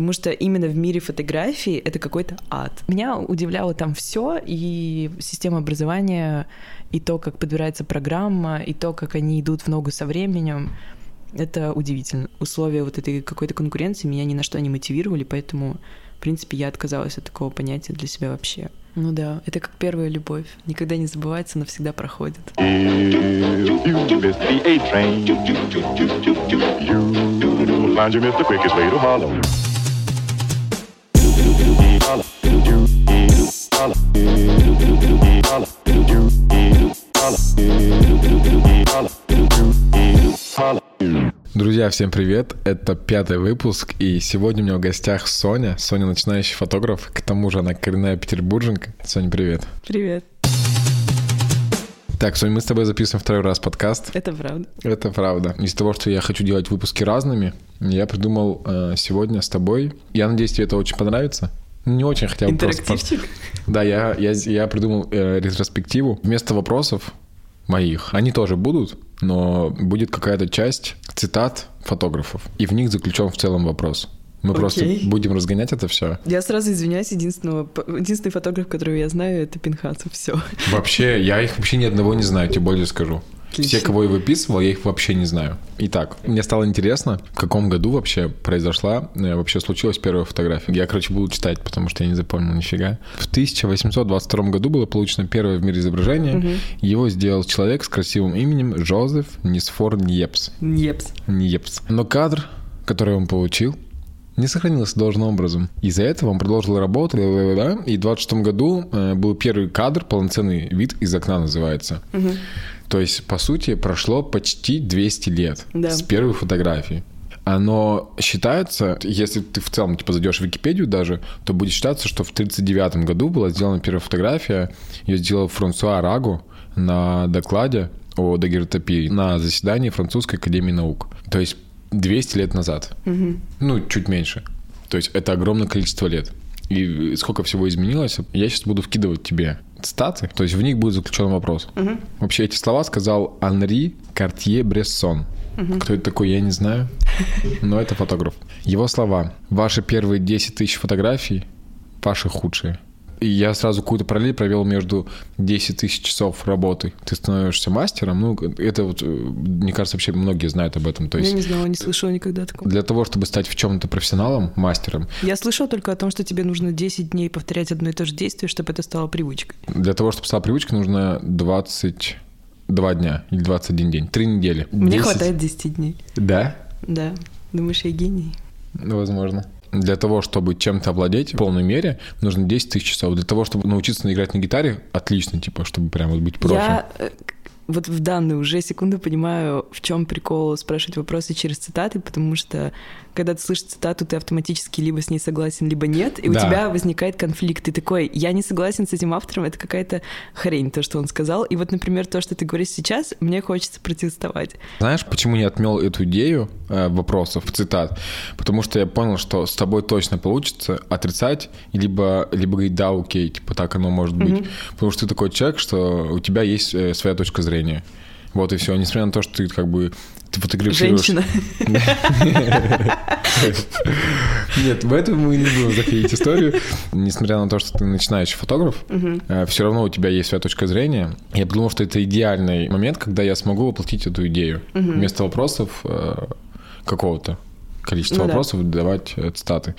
потому что именно в мире фотографии это какой-то ад. Меня удивляло там все, и система образования, и то, как подбирается программа, и то, как они идут в ногу со временем. Это удивительно. Условия вот этой какой-то конкуренции меня ни на что не мотивировали, поэтому, в принципе, я отказалась от такого понятия для себя вообще. Ну да, это как первая любовь. Никогда не забывается, но всегда проходит. Друзья, всем привет! Это пятый выпуск, и сегодня у меня в гостях Соня. Соня начинающий фотограф, к тому же она коренная петербурженка. Соня, привет! Привет! Так, Соня, мы с тобой записываем второй раз подкаст. Это правда. Это правда. Из-за того, что я хочу делать выпуски разными, я придумал э, сегодня с тобой. Я надеюсь, тебе это очень понравится. Не очень хотя бы Интерактивчик? просто... Да, я, я, я придумал э, ретроспективу. Вместо вопросов моих, они тоже будут, но будет какая-то часть цитат фотографов, и в них заключен в целом вопрос. Мы Окей. просто будем разгонять это все. Я сразу извиняюсь, единственного, единственный фотограф, которого я знаю, это Пинхасов. Все. Вообще, я их вообще ни одного не знаю, тебе более скажу. Отлично. Все, кого я выписывал, я их вообще не знаю. Итак, мне стало интересно, в каком году вообще произошла, э, вообще случилась первая фотография. Я, короче, буду читать, потому что я не запомнил нифига. В 1822 году было получено первое в мире изображение. Его сделал человек с красивым именем Жозеф Нисфор Ньепс. Епс. Ньепс. Но кадр, который он получил, не сохранился должным образом. Из-за этого он продолжил работу, ла-ла-ла-ла, и в 26 году э, был первый кадр, полноценный вид из окна называется. То есть, по сути, прошло почти 200 лет Да. с первой фотографии. Оно считается, если ты в целом типа зайдешь в Википедию даже, то будет считаться, что в 1939 году была сделана первая фотография. Ее сделал Франсуа Рагу на докладе о дагеротопии на заседании Французской академии наук. То есть 200 лет назад. Ну, чуть меньше. То есть это огромное количество лет. И сколько всего изменилось, я сейчас буду вкидывать тебе цитаты, то есть в них будет заключен вопрос. Вообще эти слова сказал Анри Картье-Брессон. Кто это такой, я не знаю, но это фотограф. Его слова. Ваши первые 10 тысяч фотографий, ваши худшие. Я сразу какую-то параллель провел между 10 тысяч часов работы. Ты становишься мастером, ну, это вот, э, мне кажется, вообще многие знают об этом. То есть Я не знала, не слышала никогда такого. для того, чтобы стать в чем-то профессионалом, мастером, Я слышала только о том, что тебе нужно 10 дней повторять одно и то же действие, чтобы это стало привычкой. для того, чтобы стала привычкой, нужно 22 дня или 21 день. Три недели. Мне 10. хватает 10 дней. Да? Да. Думаешь, я гений? Возможно. Для того, чтобы чем-то овладеть в полной мере, нужно 10 тысяч часов. Для того, чтобы научиться играть на гитаре, отлично, типа, чтобы прям быть профи. Я э, вот в данную уже секунду понимаю, в чем прикол спрашивать вопросы через цитаты, потому что когда ты слышишь цитату, ты автоматически либо с ней согласен, либо нет, и у Да. тебя возникает конфликт. Ты такой, я не согласен с этим автором, это какая-то хрень, то, что он сказал. И вот, например, то, что ты говоришь сейчас, мне хочется протестовать. Знаешь, почему не отмел эту идею э, вопросов, цитат? Потому что я понял, что с тобой точно получится отрицать, либо, либо говорить, да, окей, типа так оно может быть. Потому что ты такой человек, что у тебя есть э, своя точка зрения. Вот и все. Несмотря на то, что ты как бы ты фотографируешь... Женщина. Нет, в этом мы не будем заходить историю. Несмотря на то, что ты начинающий фотограф, все равно у тебя есть своя точка зрения. Я подумал, что это идеальный момент, когда я смогу воплотить эту идею. Вместо вопросов э, какого-то количества Ну вопросов давать э, цитаты.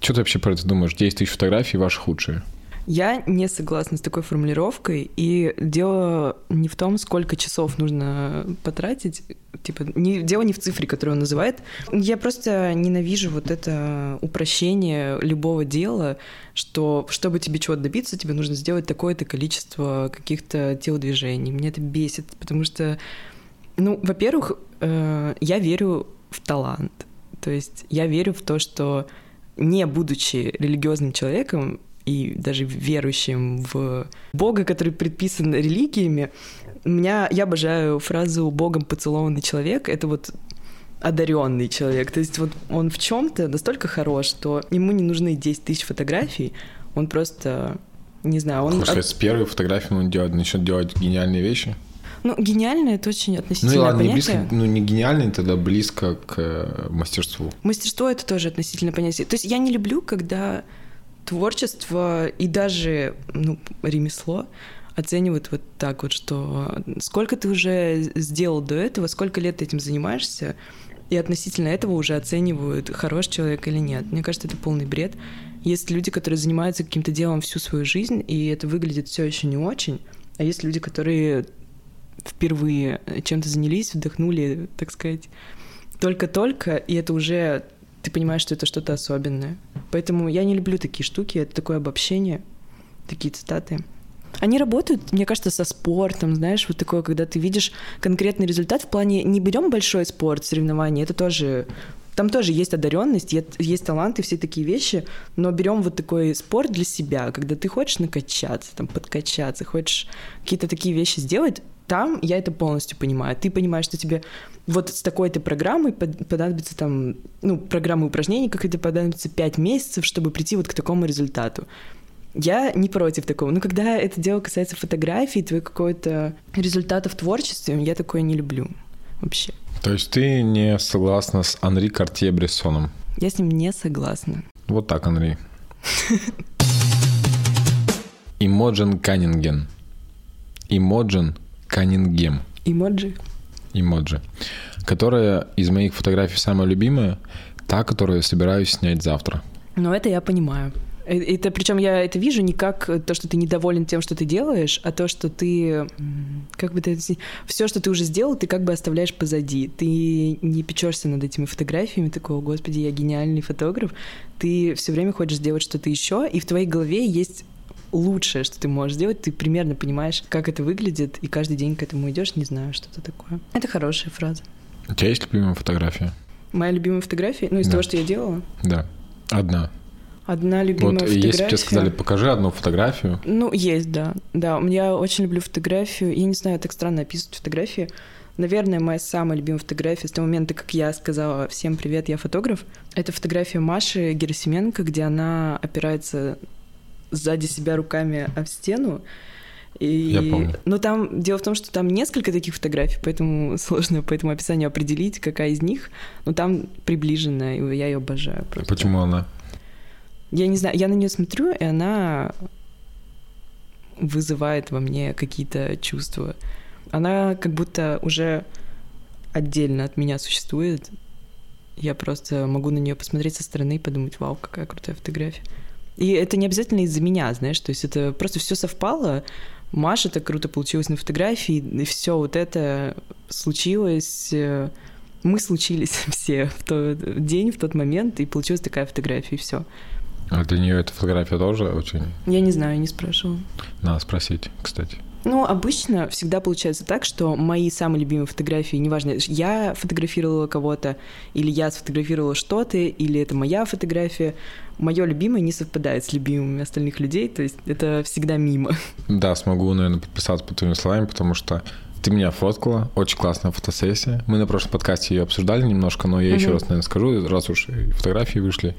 Что ты вообще про это думаешь? 10 тысяч фотографий ваши худшие. Я не согласна с такой формулировкой, и дело не в том, сколько часов нужно потратить, типа, не, дело не в цифре, которую он называет. Я просто ненавижу вот это упрощение любого дела, что чтобы тебе чего-то добиться, тебе нужно сделать такое-то количество каких-то телодвижений. Меня это бесит, потому что, ну, во-первых, э, я верю в талант. То есть я верю в то, что не будучи религиозным человеком и даже верующим в Бога, который предписан религиями, меня, я обожаю фразу «Богом поцелованный человек». Это вот одаренный человек. То есть вот он в чем-то настолько хорош, что ему не нужны 10 тысяч фотографий, он просто, не знаю, он... Потому что с первой фотографии он делает, начнет делать гениальные вещи. Ну, гениально это очень Ну относительное и ладно, не близко, ну не гениальный, тогда близко к э, мастерству. Мастерство это тоже относительное понятие. То есть я не люблю, когда творчество и даже ну, ремесло оценивают вот так вот, что сколько ты уже сделал до этого, сколько лет ты этим занимаешься, и относительно этого уже оценивают, хорош человек или нет. Мне кажется, это полный бред. Есть люди, которые занимаются каким-то делом всю свою жизнь, и это выглядит все еще не очень. А есть люди, которые впервые чем-то занялись, вдохнули, так сказать, только-только, и это уже ты понимаешь, что это что-то особенное. Поэтому я не люблю такие штуки, это такое обобщение, такие цитаты. Они работают, мне кажется, со спортом, знаешь, вот такое, когда ты видишь конкретный результат в плане не берем большой спорт, соревнования, это тоже там тоже есть одаренность, есть таланты, все такие вещи, но берем вот такой спорт для себя, когда ты хочешь накачаться, там, подкачаться, хочешь какие-то такие вещи сделать, там я это полностью понимаю. Ты понимаешь, что тебе вот с такой-то программой понадобится там, ну, программы упражнений, как это понадобится 5 месяцев, чтобы прийти вот к такому результату. Я не против такого. Но когда это дело касается фотографий, твоего какого-то результата в творчестве, я такое не люблю вообще. То есть ты не согласна с Анри Картье-Брессоном? Я с ним не согласна. Вот так, Анри. Имоджин Каннинген. Имоджин Каннингем. Эмоджи. Эмоджи. Которая из моих фотографий самая любимая, та, которую я собираюсь снять завтра. Но это я понимаю. Э, Это, причем я это вижу не как то, что ты недоволен тем, что ты делаешь, а то, что ты, как бы это, все, что ты уже сделал, ты как бы оставляешь позади. Ты не печешься над этими фотографиями, такого, господи, я гениальный фотограф. Ты все время хочешь сделать что-то еще, и в твоей голове есть лучшее, что ты можешь сделать, ты примерно понимаешь, как это выглядит, и каждый день к этому идешь, не знаю, что это такое. Это хорошая фраза. У тебя есть любимая фотография? Моя любимая фотография, ну, из Да. того, что я делала, Да. Одна. одна любимая вот фотография. если бы тебе сказали, покажи одну фотографию, Ну, есть, да. Да, я очень люблю фотографию. Я не знаю, так странно описывать фотографии. Наверное, моя самая любимая фотография с того момента, как я сказала «Всем привет, я фотограф», это фотография Маши Герасименко, где она опирается сзади себя руками об стену. И... Я помню. Но там дело в том, что там несколько таких фотографий, поэтому сложно по этому описанию определить, какая из них. Но там приближенная, и я ее обожаю просто. почему она? Я не знаю, я на нее смотрю, и она вызывает во мне какие-то чувства. Она как будто уже отдельно от меня существует. Я просто могу на нее посмотреть со стороны и подумать, вау, какая крутая фотография. И это не обязательно из-за меня, знаешь, то есть это просто все совпало. Маша так круто получилась на фотографии, и все вот это случилось. э, Мы случились все в тот день, в тот момент, и получилась такая фотография, и все. А для нее эта фотография тоже очень... Я не знаю, не спрашивала. Надо спросить, кстати. Ну, обычно всегда получается так, что мои самые любимые фотографии, неважно, я фотографировала кого-то, или я сфотографировала что-то, или это моя фотография, мое любимое не совпадает с любимыми остальных людей, то есть это всегда мимо. Да, смогу, наверное, подписаться под твоими словами, потому что ты меня фоткала, очень классная фотосессия. Мы на прошлом подкасте ее обсуждали немножко, но я еще Мгм. раз, наверное, скажу, раз уж фотографии вышли,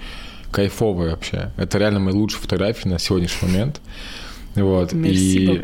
кайфовые вообще. Это реально мои лучшие фотографии на сегодняшний момент. Вот. Мерси И.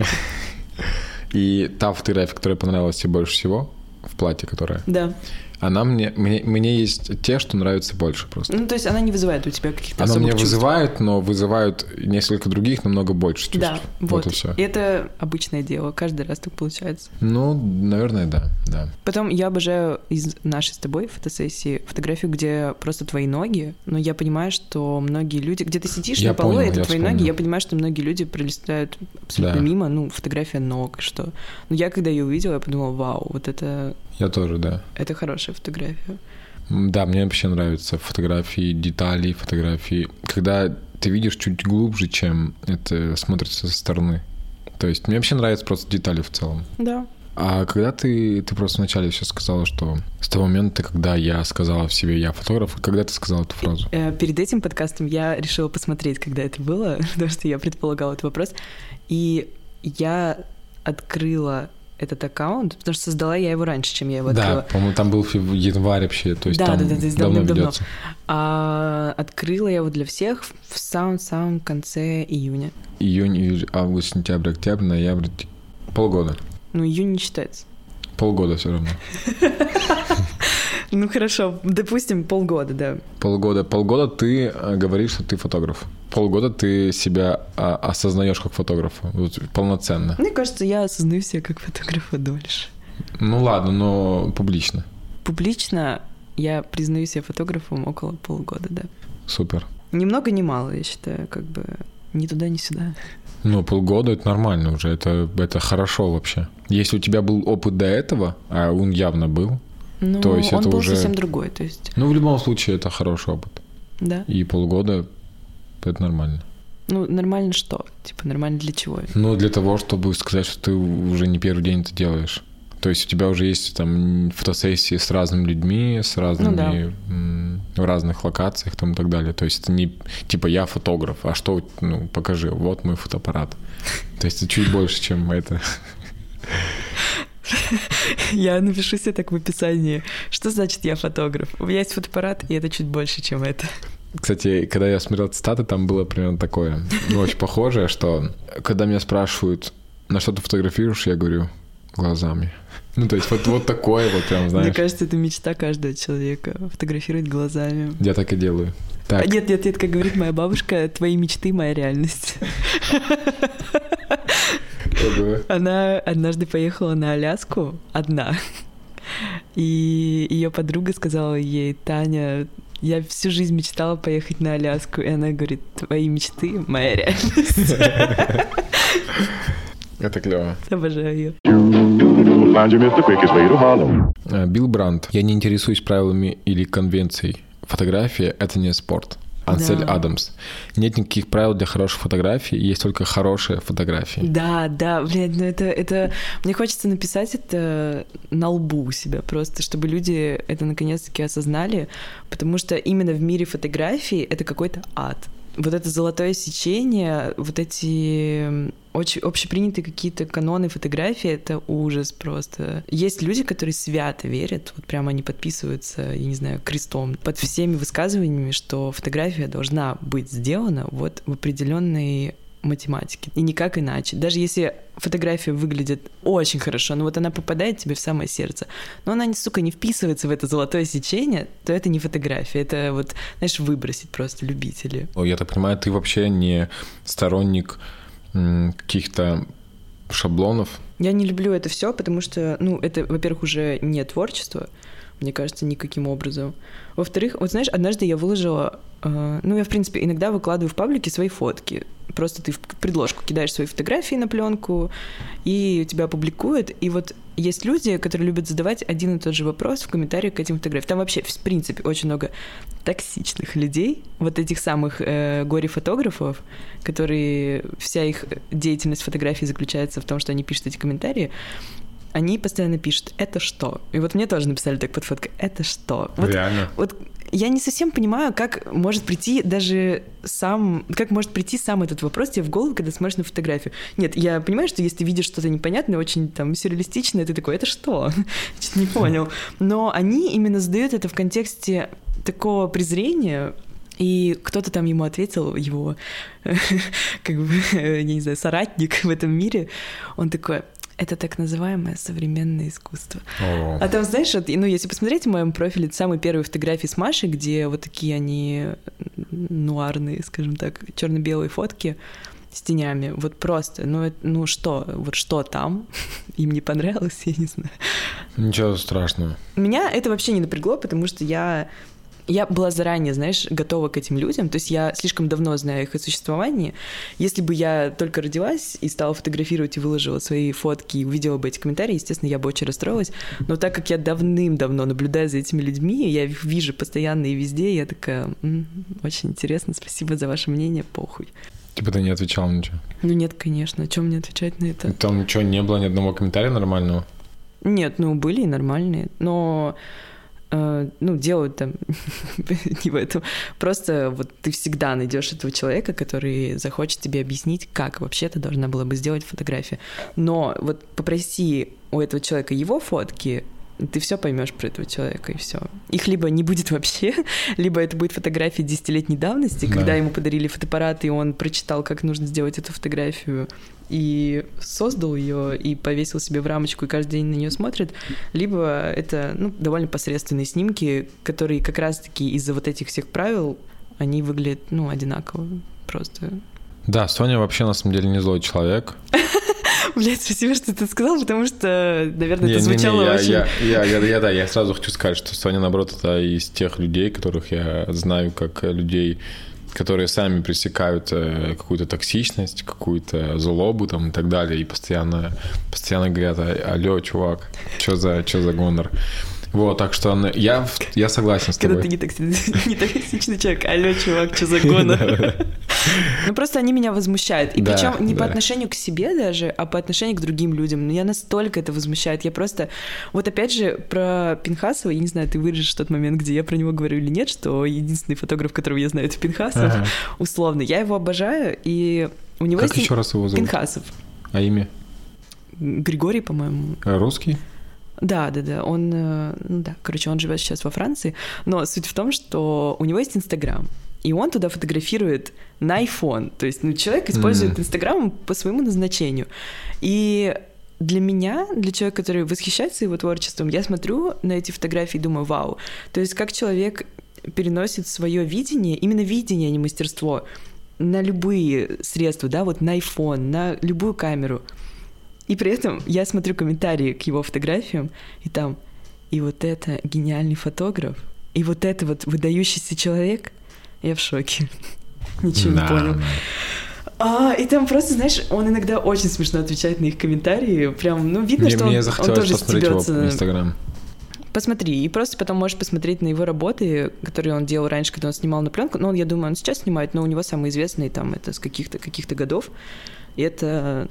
и та фотография, которая понравилась тебе больше всего, в платье, которое, Да. Она мне, мне, мне есть те, что нравятся больше просто. Ну, то есть она не вызывает у тебя каких-то Она меня чувств. вызывает, но вызывают несколько других намного больше чувств. Да, вот. и все. И это обычное дело, каждый раз так получается. Ну, наверное, да, да. Потом я обожаю из нашей с тобой фотосессии фотографию, где просто твои ноги, но я понимаю, что многие люди, где ты сидишь Я на полу, понял, это твои вспомнил. ноги, я понимаю, что многие люди пролистают абсолютно Да. мимо, ну, фотография ног, что. Но я когда ее увидела, я подумала, вау, вот это, Я тоже, да. это хорошая фотография. Да, мне вообще нравятся фотографии, детали, фотографии. Когда ты видишь чуть глубже, чем это смотрится со стороны. То есть мне вообще нравятся просто детали в целом. Да. А когда ты, ты просто вначале все сказала, что с того момента, когда я сказала в себе «я фотограф», когда ты сказала эту фразу? Э, Перед этим подкастом я решила посмотреть, когда это было, потому что я предполагала этот вопрос. И я открыла этот аккаунт, потому что создала я его раньше, чем я его Да, открыла. по-моему, там был январь вообще, то есть Да, там да, да, есть давно давным-давно. ведется. А открыла я его для всех в самом-самом конце июня. Июнь, июль, август, сентябрь, октябрь, ноябрь, полгода. Ну, июнь не считается. Полгода все равно. Ну хорошо, допустим, полгода, да. Полгода. Полгода ты э, говоришь, что ты фотограф. Полгода ты себя а, осознаешь как фотографа. Вот, полноценно. Мне кажется, я осознаю себя как фотографа дольше. Ну ладно, но публично. Публично я признаю себя фотографом около полгода, да. Супер. Ни много, ни мало, я считаю, как бы ни туда, ни сюда. Ну, полгода это нормально уже, это, это хорошо вообще. Если у тебя был опыт до этого, а он явно был, Ну, То есть он это был уже- совсем другой, то есть, ну, в любом случае, это хороший опыт. да. И полгода это нормально. Ну, нормально что? Типа, нормально для чего? Ну, для того, чтобы сказать, что ты уже не первый день это делаешь. То есть у тебя уже есть там фотосессии с разными людьми, с разными Ну да. в разных локациях там и так далее. То есть это не типа я фотограф, а что, ну, покажи, вот мой фотоаппарат. То есть это чуть больше, чем это. Я напишу себе так в описании. Что значит я фотограф? У меня есть фотоаппарат, и это чуть больше, чем это. Кстати, когда я смотрел цитаты, там было примерно такое, ну, очень похожее, что когда меня спрашивают, на что ты фотографируешь, я говорю, глазами. Ну, то есть вот, вот такое вот прям, Мне знаешь, кажется, это мечта каждого человека — фотографировать глазами. я так и делаю. Так, А Нет, нет, нет, как говорит моя бабушка, твои мечты — моя реальность. Она однажды поехала на Аляску одна. И ее подруга сказала ей, Таня, я всю жизнь мечтала поехать на Аляску. И она говорит, твои мечты — моя реальность. это клево. Обожаю ее. Э, Билл Брандт. Я не интересуюсь правилами или конвенцией. Фотография — это не спорт. Ансель Да. Адамс. Нет никаких правил для хороших фотографий, есть только хорошие фотографии. Да, да, блядь, ну это, это... Мне хочется написать это на лбу у себя просто, чтобы люди это наконец-таки осознали, потому что именно в мире фотографии это какой-то ад. Вот это золотое сечение, вот эти очень общепринятые какие-то каноны фотографии, это ужас просто. Есть люди, которые свято верят, вот прямо они подписываются, я не знаю, крестом под всеми высказываниями, что фотография должна быть сделана вот в определенной математики. И никак иначе. Даже если фотография выглядит очень хорошо, но вот она попадает тебе в самое сердце, но она, сука, не вписывается в это золотое сечение, то это не фотография. Это вот, знаешь, выбросить просто любители. Я так понимаю, ты вообще не сторонник каких-то шаблонов. Я не люблю это все, потому что, ну, это, во-первых, уже не творчество, мне кажется, никаким образом. Во-вторых, вот знаешь, однажды я выложила, э, ну, я, в принципе, иногда выкладываю в паблике свои фотки. Просто ты в предложку кидаешь свои фотографии на пленку, и тебя публикуют. И вот есть люди, которые любят задавать один и тот же вопрос в комментариях к этим фотографиям. Там вообще, в принципе, очень много токсичных людей, вот этих самых э, горе-фотографов, которые вся их деятельность фотографии заключается в том, что они пишут эти комментарии, они постоянно пишут «это что?». И вот мне тоже написали так под фоткой «это что?». Вот, Реально. вот я не совсем понимаю, как может прийти даже сам, как может прийти сам этот вопрос тебе в голову, когда смотришь на фотографию. Нет, я понимаю, что если ты видишь что-то непонятное, очень там сюрреалистичное, ты такой, это что? Что-то не понял. Но они именно задают это в контексте такого презрения, и кто-то там ему ответил, его, как бы, я не знаю, соратник в этом мире, он такой, это так называемое современное искусство. О. А там, знаешь, вот, ну, если посмотреть в моем профиле, это самые первые фотографии с Машей, где вот такие они нуарные, скажем так, черно-белые фотки с тенями. Вот просто, ну, ну что, вот что там? Им не понравилось, я не знаю. Ничего страшного. Меня это вообще не напрягло, потому что я я была заранее, знаешь, готова к этим людям. То есть я слишком давно знаю их о существовании. Если бы я только родилась и стала фотографировать и выложила свои фотки и увидела бы эти комментарии, естественно, я бы очень расстроилась. Но так как я давным-давно наблюдаю за этими людьми, я их вижу постоянно и везде, я такая, «М, очень интересно, спасибо за ваше мнение, похуй. Типа ты не отвечал ничего. Ну нет, конечно, о чем мне отвечать на это? Там ничего не было, ни одного комментария нормального. Нет, ну были и нормальные, но ну, делают там не в этом. Просто вот ты всегда найдешь этого человека, который захочет тебе объяснить, как вообще-то должна была бы сделать фотография. Но вот попроси у этого человека его фотки, ты все поймешь про этого человека, и все. Их либо не будет вообще, либо это будет фотография десятилетней давности, когда Да. ему подарили фотоаппарат, и он прочитал, как нужно сделать эту фотографию, и создал ее, и повесил себе в рамочку, и каждый день на нее смотрит, либо это ну, довольно посредственные снимки, которые как раз-таки из-за вот этих всех правил, они выглядят, ну, одинаково просто. Да, Соня вообще на самом деле не злой человек. Блять, спасибо, что ты сказал, потому что, наверное, это Не-не-не, звучало я, очень... я, я, я, я, да, я сразу хочу сказать, что Соня, наоборот, это из тех людей, которых я знаю как людей, которые сами пресекают э, какую-то токсичность, какую-то злобу там и так далее, и постоянно, постоянно говорят, «А- алло, чувак, что за, что за гонор? Вот, так что я, я согласен с Когда тобой. ты не, токси- не токсичный человек, алло, чувак, что за гонор? Ну просто они меня возмущают. И Да, причем не по отношению к себе даже, а по отношению к другим людям. Но я настолько это возмущает. Я просто... Вот опять же, про Пинхасова, я не знаю, ты вырежешь тот момент, где я про него говорю или нет, что единственный фотограф, которого я знаю, это Пинхасов. Ага. Условно. Я его обожаю, и у него Как есть... еще раз его зовут? Пинхасов. А имя? Григорий, по-моему. Русский? Да, да, да. Он, э, ну да, короче, он живет сейчас во Франции. Но суть в том, что у него есть Инстаграм. И он туда фотографирует на iPhone. То есть, ну, человек использует. Инстаграм по своему назначению. И для меня, для человека, который восхищается его творчеством, я смотрю на эти фотографии и думаю, вау. То есть, как человек переносит свое видение, именно видение, а не мастерство, на любые средства, да, вот на iPhone, на любую камеру. И при этом я смотрю комментарии к его фотографиям, и там и вот это гениальный фотограф, и вот это вот выдающийся человек. Я в шоке. Ничего не Да, понял. да. А, и там просто, знаешь, он иногда очень смешно отвечает на их комментарии. Прям, ну, видно, Мне, что он, мне он захотелось тоже посмотреть его стебется. Инстаграм. Посмотри, и просто потом можешь посмотреть на его работы, которые он делал раньше, когда он снимал на пленку. Ну, я думаю, он сейчас снимает, но у него самые известные там это с каких-то каких годов. И это,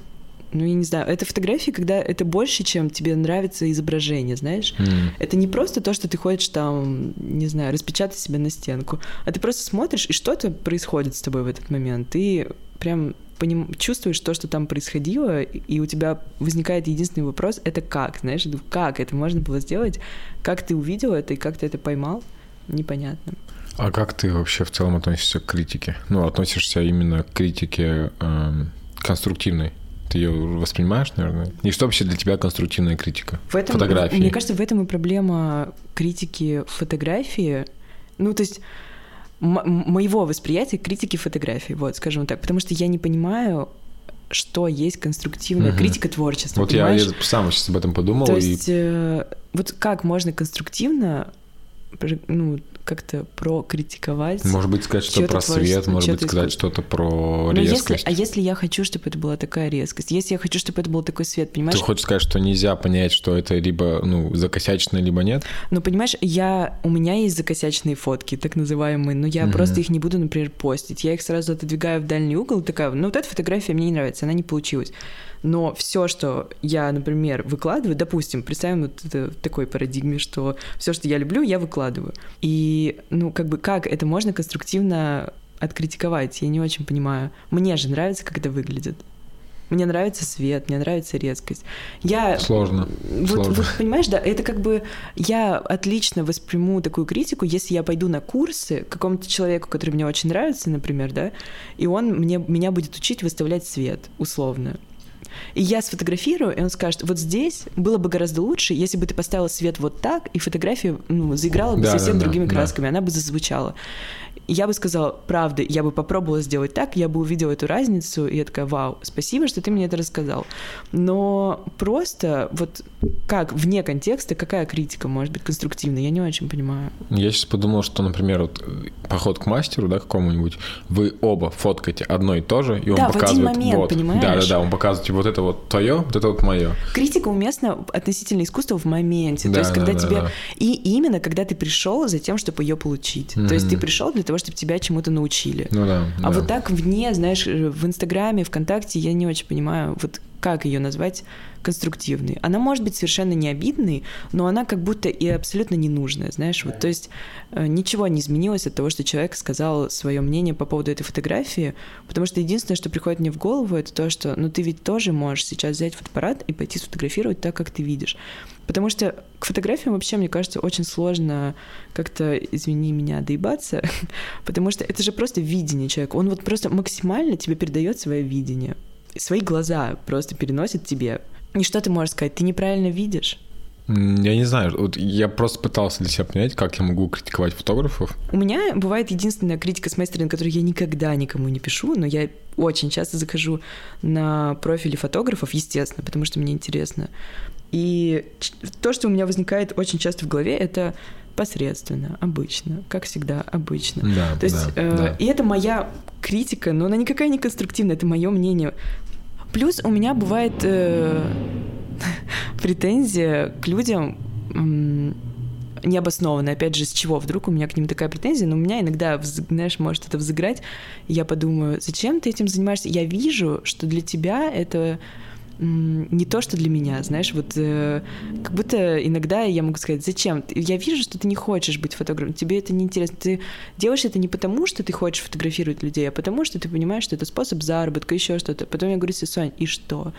ну, я не знаю, это фотографии, когда это больше, чем тебе нравится изображение, знаешь? М. Это не просто то, что ты ходишь там, не знаю, распечатать себя на стенку, а ты просто смотришь, и что-то происходит с тобой в этот момент. Ты прям поним- чувствуешь то, что там происходило, и у тебя возникает единственный вопрос, это как, знаешь, как это можно было сделать, как ты увидел это и как ты это поймал, непонятно. А как ты вообще в целом относишься к критике? Ну, относишься именно к критике эм, конструктивной? Ты ее воспринимаешь, наверное? И что вообще для тебя конструктивная критика? В этом, Фотографии. Мне кажется, в этом и проблема критики фотографии. Ну, то есть моего восприятия критики фотографии, вот, скажем так, потому что я не понимаю, что есть конструктивная Мгм. критика творчества. Вот я, понимаешь? я сам сейчас об этом подумал. То и есть, э, вот как можно конструктивно, ну, как-то прокритиковать Может быть, сказать что чьё-то про свет, может быть, сказать что-то про Но если, резкость. а если я хочу, чтобы это была такая резкость, если я хочу, чтобы это был такой свет, понимаешь? Ты хочешь сказать, что нельзя понять, что это либо ну, закосячено, либо нет? Ну, понимаешь, я, у меня есть закосяченные фотки, так называемые, но я Мгм. просто их не буду, например, постить. Я их сразу отодвигаю в дальний угол, такая, ну, вот эта фотография мне не нравится, она не получилась. Но все, что я, например, выкладываю, допустим, представим вот это такой парадигме, что все, что я люблю, я выкладываю. И, ну, как бы, как это можно конструктивно откритиковать, я не очень понимаю. Мне же нравится, как это выглядит. Мне нравится свет, мне нравится резкость. Я Сложно. вот, Сложно. вот, понимаешь, да, это как бы я отлично восприму такую критику, если я пойду на курсы к какому-то человеку, который мне очень нравится, например, да, и он мне, меня будет учить выставлять свет, условно. И я сфотографирую, и он скажет, вот здесь было бы гораздо лучше, если бы ты поставила свет вот так, и фотография ну, заиграла бы Да, совсем да, другими да. красками, она бы зазвучала. Я бы сказала, правда, я бы попробовала сделать так, я бы увидела эту разницу, и я такая, вау, спасибо, что ты мне это рассказал. Но просто вот как вне контекста, какая критика может быть конструктивной, я не очень понимаю. Я сейчас подумал, что, например, вот э, поход к мастеру, да, какому-нибудь, вы оба фоткаете одно и то же, и он Да, в один показывает, момент, вот, понимаешь? да, да, да, он показывает, типа, вот это вот твое, вот это вот мое. Критика уместна относительно искусства в моменте. Да, то есть, когда да, тебе. да. И именно когда ты пришел за тем, чтобы ее получить. То есть ты пришел для того, чтобы тебя чему-то научили. Ну да. А да. вот так вне, знаешь, в Инстаграме, ВКонтакте я не очень понимаю, вот как ее назвать конструктивной. Она может быть совершенно не обидной, но она как будто и абсолютно ненужная, знаешь, вот, то есть э, ничего не изменилось от того, что человек сказал свое мнение по поводу этой фотографии, потому что единственное, что приходит мне в голову, это то, что, ну, ты ведь тоже можешь сейчас взять фотоаппарат и пойти сфотографировать так, как ты видишь. Потому что к фотографиям вообще, мне кажется, очень сложно как-то, извини меня, доебаться, потому что это же просто видение человека. Он вот просто максимально тебе передает свое видение. Свои глаза просто переносит тебе. И что ты можешь сказать? Ты неправильно видишь? Я не знаю, вот я просто пытался для себя понять, как я могу критиковать фотографов. У меня бывает единственная критика с моей стороны, которую я никогда никому не пишу, но я очень часто захожу на профили фотографов, естественно, потому что мне интересно. И то, что у меня возникает очень часто в голове, это посредственно, обычно, как всегда, обычно. Да, То есть, да, э, да. и это моя критика, но она никакая не конструктивная, это мое мнение. Плюс у меня бывает э, претензия к людям м, необоснованная. Опять же, с чего вдруг у меня к ним такая претензия? Но у меня иногда, знаешь, может это взыграть. Я подумаю, зачем ты этим занимаешься? Я вижу, что для тебя это не то, что для меня, знаешь, вот э, как будто иногда я могу сказать, зачем? Я вижу, что ты не хочешь быть фотографом, тебе это не интересно. Ты делаешь это не потому, что ты хочешь фотографировать людей, а потому, что ты понимаешь, что это способ заработка, еще что-то. Потом я говорю себе, Сонь, и что?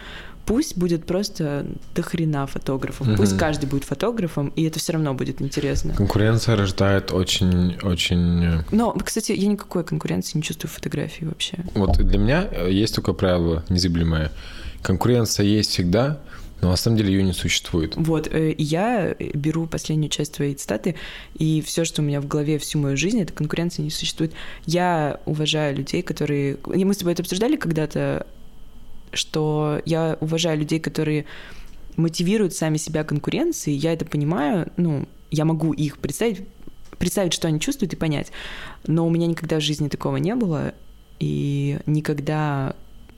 Пусть будет просто до хрена фотографов, пусть каждый будет фотографом, и это все равно будет интересно. Конкуренция рождает очень, очень... э, Но, кстати, я никакой конкуренции не чувствую в фотографии вообще. Вот для меня э, есть такое правило незыблемое. Конкуренция есть всегда, но на самом деле ее не существует. Вот, э, я беру последнюю часть твоей цитаты, и все, что у меня в голове всю мою жизнь, это конкуренция не существует. Я уважаю людей, которые... Мы с тобой это обсуждали когда-то, что я уважаю людей, которые мотивируют сами себя конкуренцией, я это понимаю, ну, я могу их представить, представить, что они чувствуют и понять. Но у меня никогда в жизни такого не было, и никогда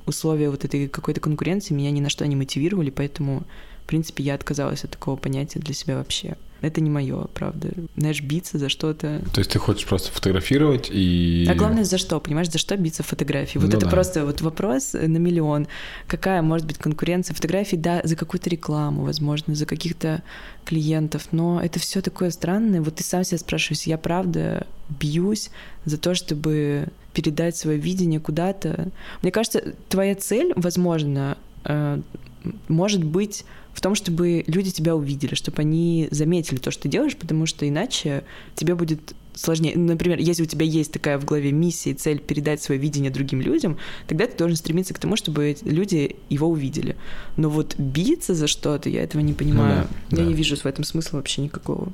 условия вот этой какой-то конкуренции меня ни на что не мотивировали, поэтому, в принципе, я отказалась от такого понятия для себя вообще. Это не мое, правда. Знаешь, биться за что-то. То есть ты хочешь просто фотографировать и... А главное, за что, понимаешь, за что биться в фотографии? Вот Ну это да. просто вот вопрос на миллион. Какая может быть конкуренция фотографий? Да, за какую-то рекламу, возможно, за каких-то клиентов, но это все такое странное. Вот ты сам себя спрашиваешь, я правда бьюсь за то, чтобы передать свое видение куда-то. Мне кажется, твоя цель, возможно, э, может быть в том, чтобы люди тебя увидели, чтобы они заметили то, что ты делаешь, потому что иначе тебе будет сложнее. Например, если у тебя есть такая в голове миссия и цель передать свое видение другим людям, тогда ты должен стремиться к тому, чтобы люди его увидели. Но вот биться за что-то, я этого не понимаю. да, я да. не вижу в этом смысла вообще никакого.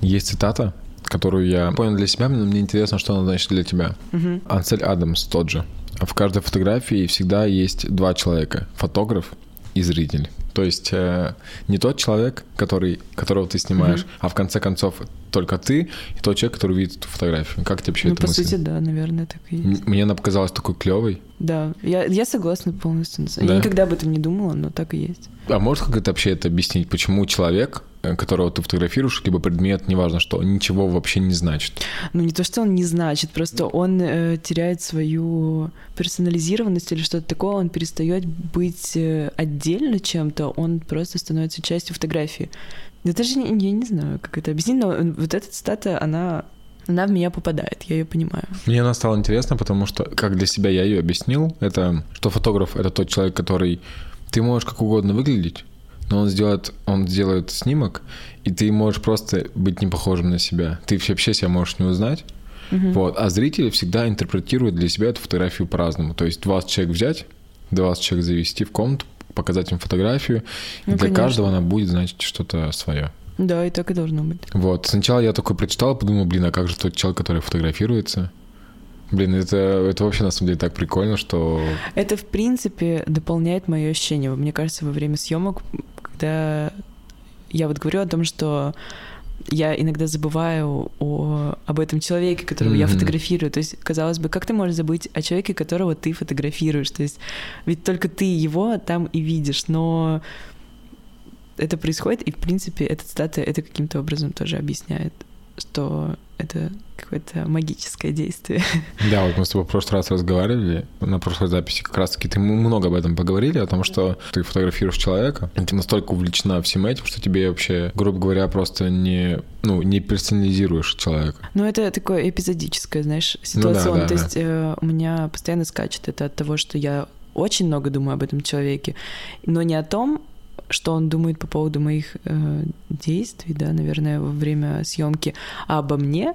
Есть цитата, которую я понял для себя, но мне интересно, что она значит для тебя. Мгм. Ансель Адамс тот же. В каждой фотографии всегда есть два человека. Фотограф и зритель. То есть э, не тот человек, который, которого ты снимаешь, а в конце концов только ты и тот человек, который видит эту фотографию. Как тебе вообще Ну, эта по мысль? сути, да, наверное, так и есть. Мне она показалась такой клевой. Да, я, я согласна полностью. Да? Я никогда об этом не думала, но так и есть. А можешь как-то вообще это объяснить, почему человек, которого ты фотографируешь, либо предмет, неважно что, ничего вообще не значит? Ну, не то, что он не значит, просто он э, теряет свою персонализированность или что-то такое, он перестает быть э, отдельно чем-то, он просто становится частью фотографии. Я даже не, я не знаю, как это объяснить, но вот эта цитата, она, она в меня попадает, я ее понимаю. Мне она стала интересна, потому что, как для себя я ее объяснил, это что фотограф — это тот человек, который... Ты можешь как угодно выглядеть, но он сделает, он сделает снимок, и ты можешь просто быть не похожим на себя. Ты вообще себя можешь не узнать. Вот. А зрители всегда интерпретируют для себя эту фотографию по-разному. То есть 20 человек взять, 20 человек завести в комнату, показать им фотографию, и Ну, для конечно. каждого она будет значить что-то свое. Да, и так и должно быть. Вот. Сначала я такой прочитал, подумал, блин, а как же тот человек, который фотографируется? Блин, это, это вообще на самом деле так прикольно, что... Это, в принципе, дополняет мое ощущение. Мне кажется, во время съемок, когда я вот говорю о том, что я иногда забываю о, об этом человеке, которого я Мгм. фотографирую. То есть, казалось бы, как ты можешь забыть о человеке, которого ты фотографируешь? То есть, ведь только ты его там и видишь, но это происходит, и, в принципе, эта цитата это каким-то образом тоже объясняет, что это какое-то магическое действие. Да, вот мы с тобой в прошлый раз разговаривали, на прошлой записи как раз-таки ты много об этом поговорили, о том, что ты фотографируешь человека, и ты настолько увлечена всем этим, что тебе вообще, грубо говоря, просто не, ну, не персонализируешь человека. Ну, это такое эпизодическое, знаешь, ситуационное. да, То да. есть э, у меня постоянно скачет это от того, что я очень много думаю об этом человеке, но не о том, что он думает по поводу моих э, действий, да, наверное, во время съемки, а обо мне,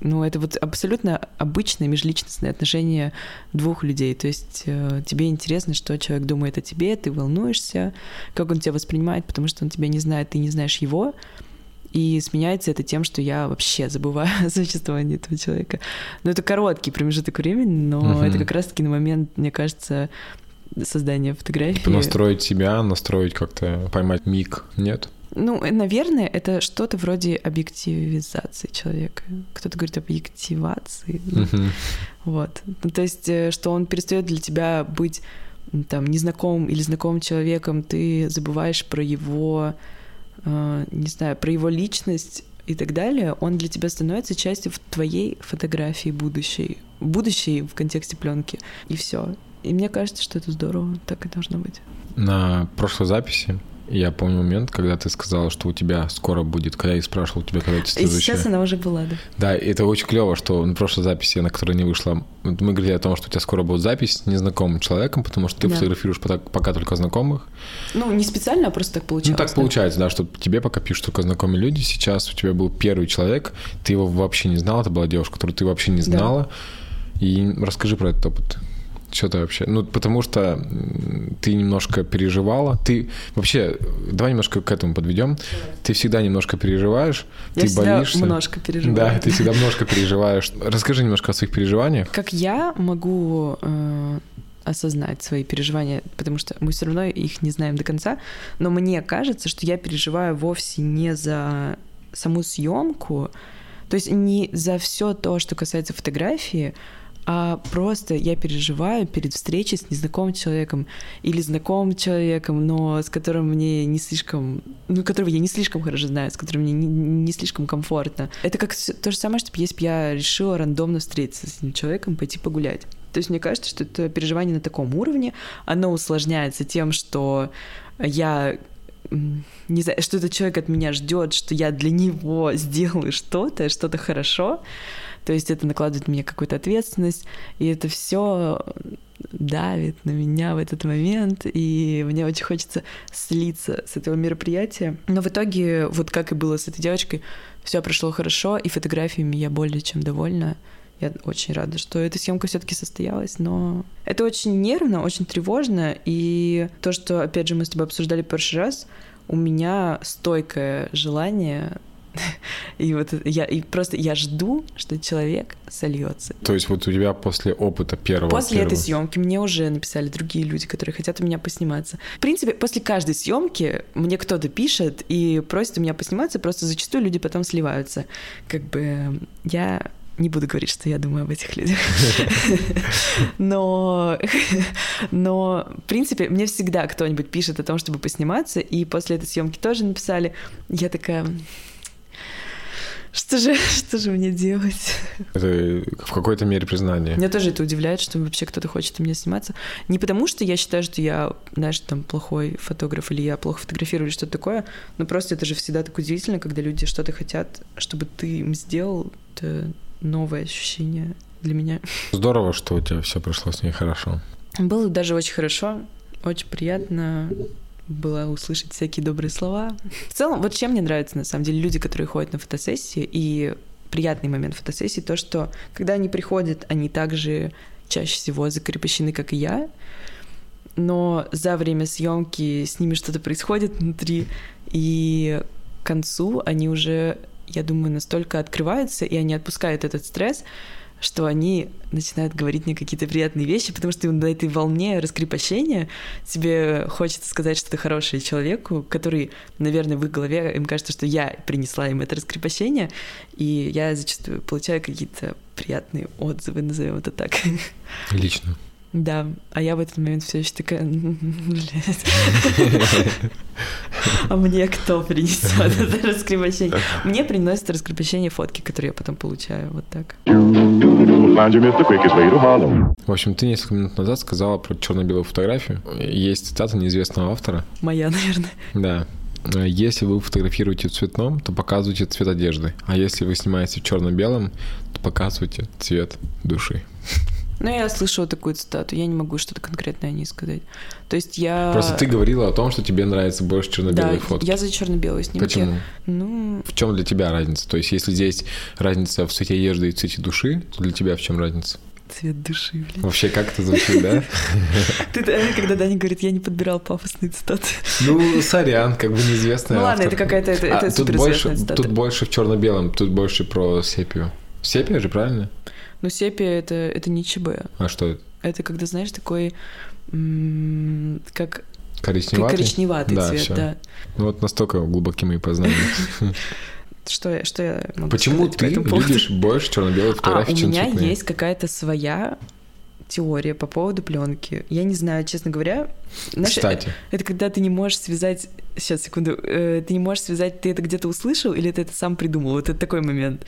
ну, это вот абсолютно обычное межличностное отношение двух людей. То есть э, тебе интересно, что человек думает о тебе, ты волнуешься, как он тебя воспринимает, потому что он тебя не знает, ты не знаешь его. И сменяется это тем, что я вообще забываю о существовании этого человека. Но это короткий промежуток времени, но Мгм. это как раз-таки на момент, мне кажется, создания фотографии. Типа настроить себя, настроить как-то, поймать миг, нет? Ну, наверное, это что-то вроде объективизации человека. Кто-то говорит объективации. Вот. Ну, то есть, э, что он перестает для тебя быть там незнакомым или знакомым человеком, ты забываешь про его, э, не знаю, про его личность и так далее, он для тебя становится частью твоей фотографии будущей, будущей в контексте пленки, и все. И мне кажется, что это здорово, так и должно быть. На прошлой записи я помню момент, когда ты сказала, что у тебя скоро будет, когда я спрашивал тебя, когда ты И следующая. сейчас она уже была, да. Да, и это очень клево, что на прошлой записи, на которой не вышла, мы говорили о том, что у тебя скоро будет запись с незнакомым человеком, потому что ты Да. фотографируешь пока, только знакомых. Ну, не специально, а просто так получилось. ну, так да. получается, да, что тебе пока пишут только знакомые люди. Сейчас у тебя был первый человек, ты его вообще не знал, это была девушка, которую ты вообще не Да. знала. И расскажи про этот опыт. Что ты вообще? Ну, потому что ты немножко переживала. Ты вообще, давай немножко к этому подведем. Ты всегда немножко переживаешь, Я ты всегда боишься. немножко переживаю. Да, ты всегда немножко переживаешь. Расскажи немножко о своих переживаниях. Как я могу э, осознать свои переживания, потому что мы все равно их не знаем до конца, но мне кажется, что я переживаю вовсе не за саму съемку, то есть не за все то, что касается фотографии, а просто я переживаю перед встречей с незнакомым человеком или знакомым человеком, но с которым мне не слишком, ну, которого я не слишком хорошо знаю, с которым мне не, не слишком комфортно. Это как то же самое, что если бы я решила рандомно встретиться с этим человеком, пойти погулять. То есть мне кажется, что это переживание на таком уровне, оно усложняется тем, что я не знаю, что этот человек от меня ждет, что я для него сделаю что-то, что-то хорошо. То есть это накладывает на меня какую-то ответственность, и это все давит на меня в этот момент, и мне очень хочется слиться с этого мероприятия. Но в итоге, вот как и было с этой девочкой, все прошло хорошо, и фотографиями я более чем довольна. Я очень рада, что эта съемка все-таки состоялась, но это очень нервно, очень тревожно, и то, что, опять же, мы с тобой обсуждали в прошлый раз, у меня стойкое желание и вот я и просто я жду, что человек сольется. То есть вот у тебя после опыта первого... После первого- этой съемки мне уже написали другие люди, которые хотят у меня посниматься. В принципе, после каждой съемки мне кто-то пишет и просит у меня посниматься, просто зачастую люди потом сливаются. Как бы я не буду говорить, что я думаю об этих людях. Но, но, в принципе, мне всегда кто-нибудь пишет о том, чтобы посниматься, и после этой съемки тоже написали. Я такая, что же, что же мне делать? Это в какой-то мере признание. Меня тоже это удивляет, что вообще кто-то хочет у меня сниматься. Не потому, что я считаю, что я, знаешь, там плохой фотограф или я плохо фотографирую или что-то такое, но просто это же всегда так удивительно, когда люди что-то хотят, чтобы ты им сделал. Это новое ощущение для меня. Здорово, что у тебя все прошло с ней хорошо. Было даже очень хорошо, очень приятно было услышать всякие добрые слова. В целом, вот чем мне нравятся, на самом деле, люди, которые ходят на фотосессии, и приятный момент фотосессии, то, что когда они приходят, они также чаще всего закрепощены, как и я, но за время съемки с ними что-то происходит внутри, и к концу они уже, я думаю, настолько открываются, и они отпускают этот стресс, что они начинают говорить мне какие-то приятные вещи, потому что на этой волне раскрепощения тебе хочется сказать что-то хорошее человеку, который, наверное, в их голове, им кажется, что я принесла им это раскрепощение, и я зачастую получаю какие-то приятные отзывы, назовем это так. Лично. Да, а я в этот момент все еще такая, блядь. А мне кто принесет это раскрепощение? Мне приносят раскрепощение фотки, которые я потом получаю, вот так. В общем, ты несколько минут назад сказала про черно-белую фотографию. Есть цитата неизвестного автора. Моя, наверное. Да. Если вы фотографируете в цветном, то показывайте цвет одежды. А если вы снимаете в черно-белом, то показывайте цвет души. Ну, я слышала такую цитату, я не могу что-то конкретное о ней сказать. То есть я... Просто ты говорила о том, что тебе нравится больше черно-белые да, фотки. я за черно-белые снимки. Почему? Ну, В чем для тебя разница? То есть, если здесь разница в цвете одежды и цвете души, то для тебя в чем разница? цвет души, блин. Вообще, как это звучит, да? Ты, э, когда Даня говорит, я не подбирал пафосные цитаты. Ну, сорян, как бы неизвестный Ну ладно, это какая-то, это, А, это тут суперизвестная больше, цитата. тут больше в черно-белом, тут больше про сепию. Сепия же, правильно? Ну, сепия это, это не ЧБ. А что это? Это когда, знаешь, такой, м, как Коричневатый? коричневатый Да, цвет, всё. да. Ну вот настолько глубоки мои познания. Что я, что я могу Почему по ты поводу? любишь больше черно-белые А, фотографии, у чем меня есть какая-то своя теория по поводу пленки. Я не знаю, честно говоря. Знаешь, Кстати, Это когда ты не можешь связать... Сейчас, секунду. э, Ты не можешь связать, ты это где-то услышал или ты это сам придумал. Вот это такой момент.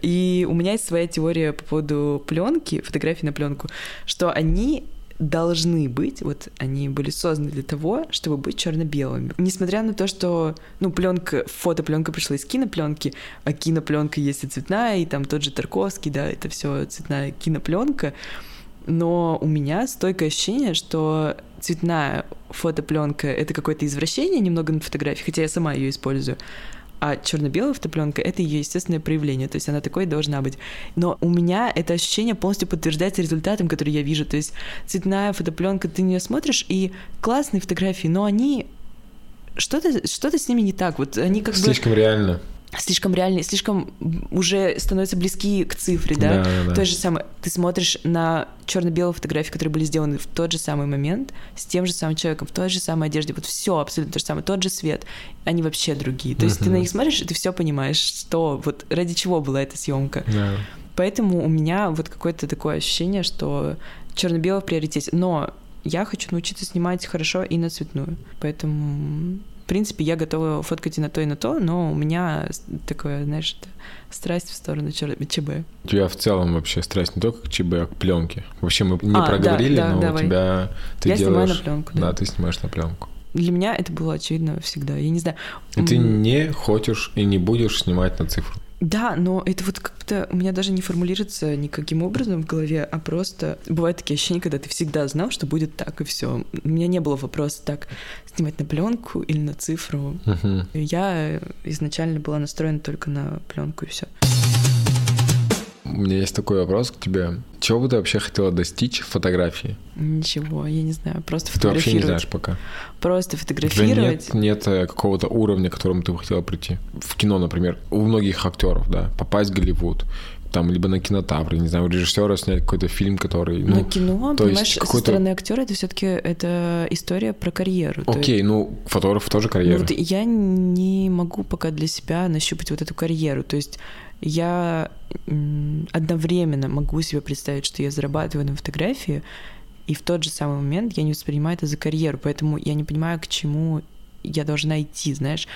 И у меня есть своя теория по поводу пленки, фотографий на пленку, что они должны быть, вот они были созданы для того, чтобы быть черно-белыми. Несмотря на то, что, ну, пленка, фотопленка пришла из кинопленки, а кинопленка есть и цветная, и там тот же Тарковский, да, это все цветная кинопленка, но у меня стойкое ощущение, что цветная фотопленка это какое-то извращение немного на фотографии, хотя я сама ее использую. А черно-белая фотопленка это ее естественное проявление, то есть она такой должна быть. Но у меня это ощущение полностью подтверждается результатом, который я вижу. То есть цветная фотопленка, ты на нее смотришь, и классные фотографии, но они что-то что с ними не так. Вот они как бы слишком реально. Слишком реальные, слишком уже становятся близки к цифре, да? Да, да. То же самое, ты смотришь на черно-белые фотографии, которые были сделаны в тот же самый момент, с тем же самым человеком, в той же самой одежде, вот все абсолютно то же самое, тот же свет, они вообще другие. То есть ты на них смотришь, и ты все понимаешь, что вот ради чего была эта съемка. Да. Поэтому у меня вот какое-то такое ощущение, что черно-белый в приоритете. Но я хочу научиться снимать хорошо и на цветную. Поэтому, принципе, я готова фоткать и на то, и на то, но у меня такое, знаешь, страсть в сторону ЧБ. У тебя в целом вообще страсть не только к ЧБ, а к пленке. Вообще мы не А, да, проговорили, да, но давай. у тебя ты я делаешь... снимаю на пленку, да. Да, ты снимаешь на пленку. Для меня это было очевидно всегда. Я не знаю. И ты не хочешь и не будешь снимать на цифру. Да, но это вот как-то у меня даже не формулируется никаким образом в голове, а просто бывают такие ощущения, когда ты всегда знал, что будет так, и все. У меня не было вопроса так снимать на пленку или на цифру. Мгм. Я изначально была настроена только на пленку и все. У меня есть такой вопрос к тебе. Чего бы ты вообще хотела достичь в фотографии? Ничего, я не знаю, просто Ты вообще не фотографировать. знаешь пока. Просто фотографировать. нет, нет э, какого-то уровня, к которому ты бы хотела прийти. В кино, например, у многих актеров, да, попасть в Голливуд, там, либо на кинотавр, не знаю, у режиссера снять какой-то фильм, который, ну, кино, то есть понимаешь, со какой-то- стороны актера это все-таки это история про карьеру. Окей, ну, фотограф тоже Ну, карьера. вот я не могу пока для себя нащупать вот эту карьеру. То есть я одновременно могу себе представить, что я зарабатываю на фотографии, и в тот же самый момент я не воспринимаю это за карьеру, поэтому я не понимаю, к чему я должна идти, знаешь.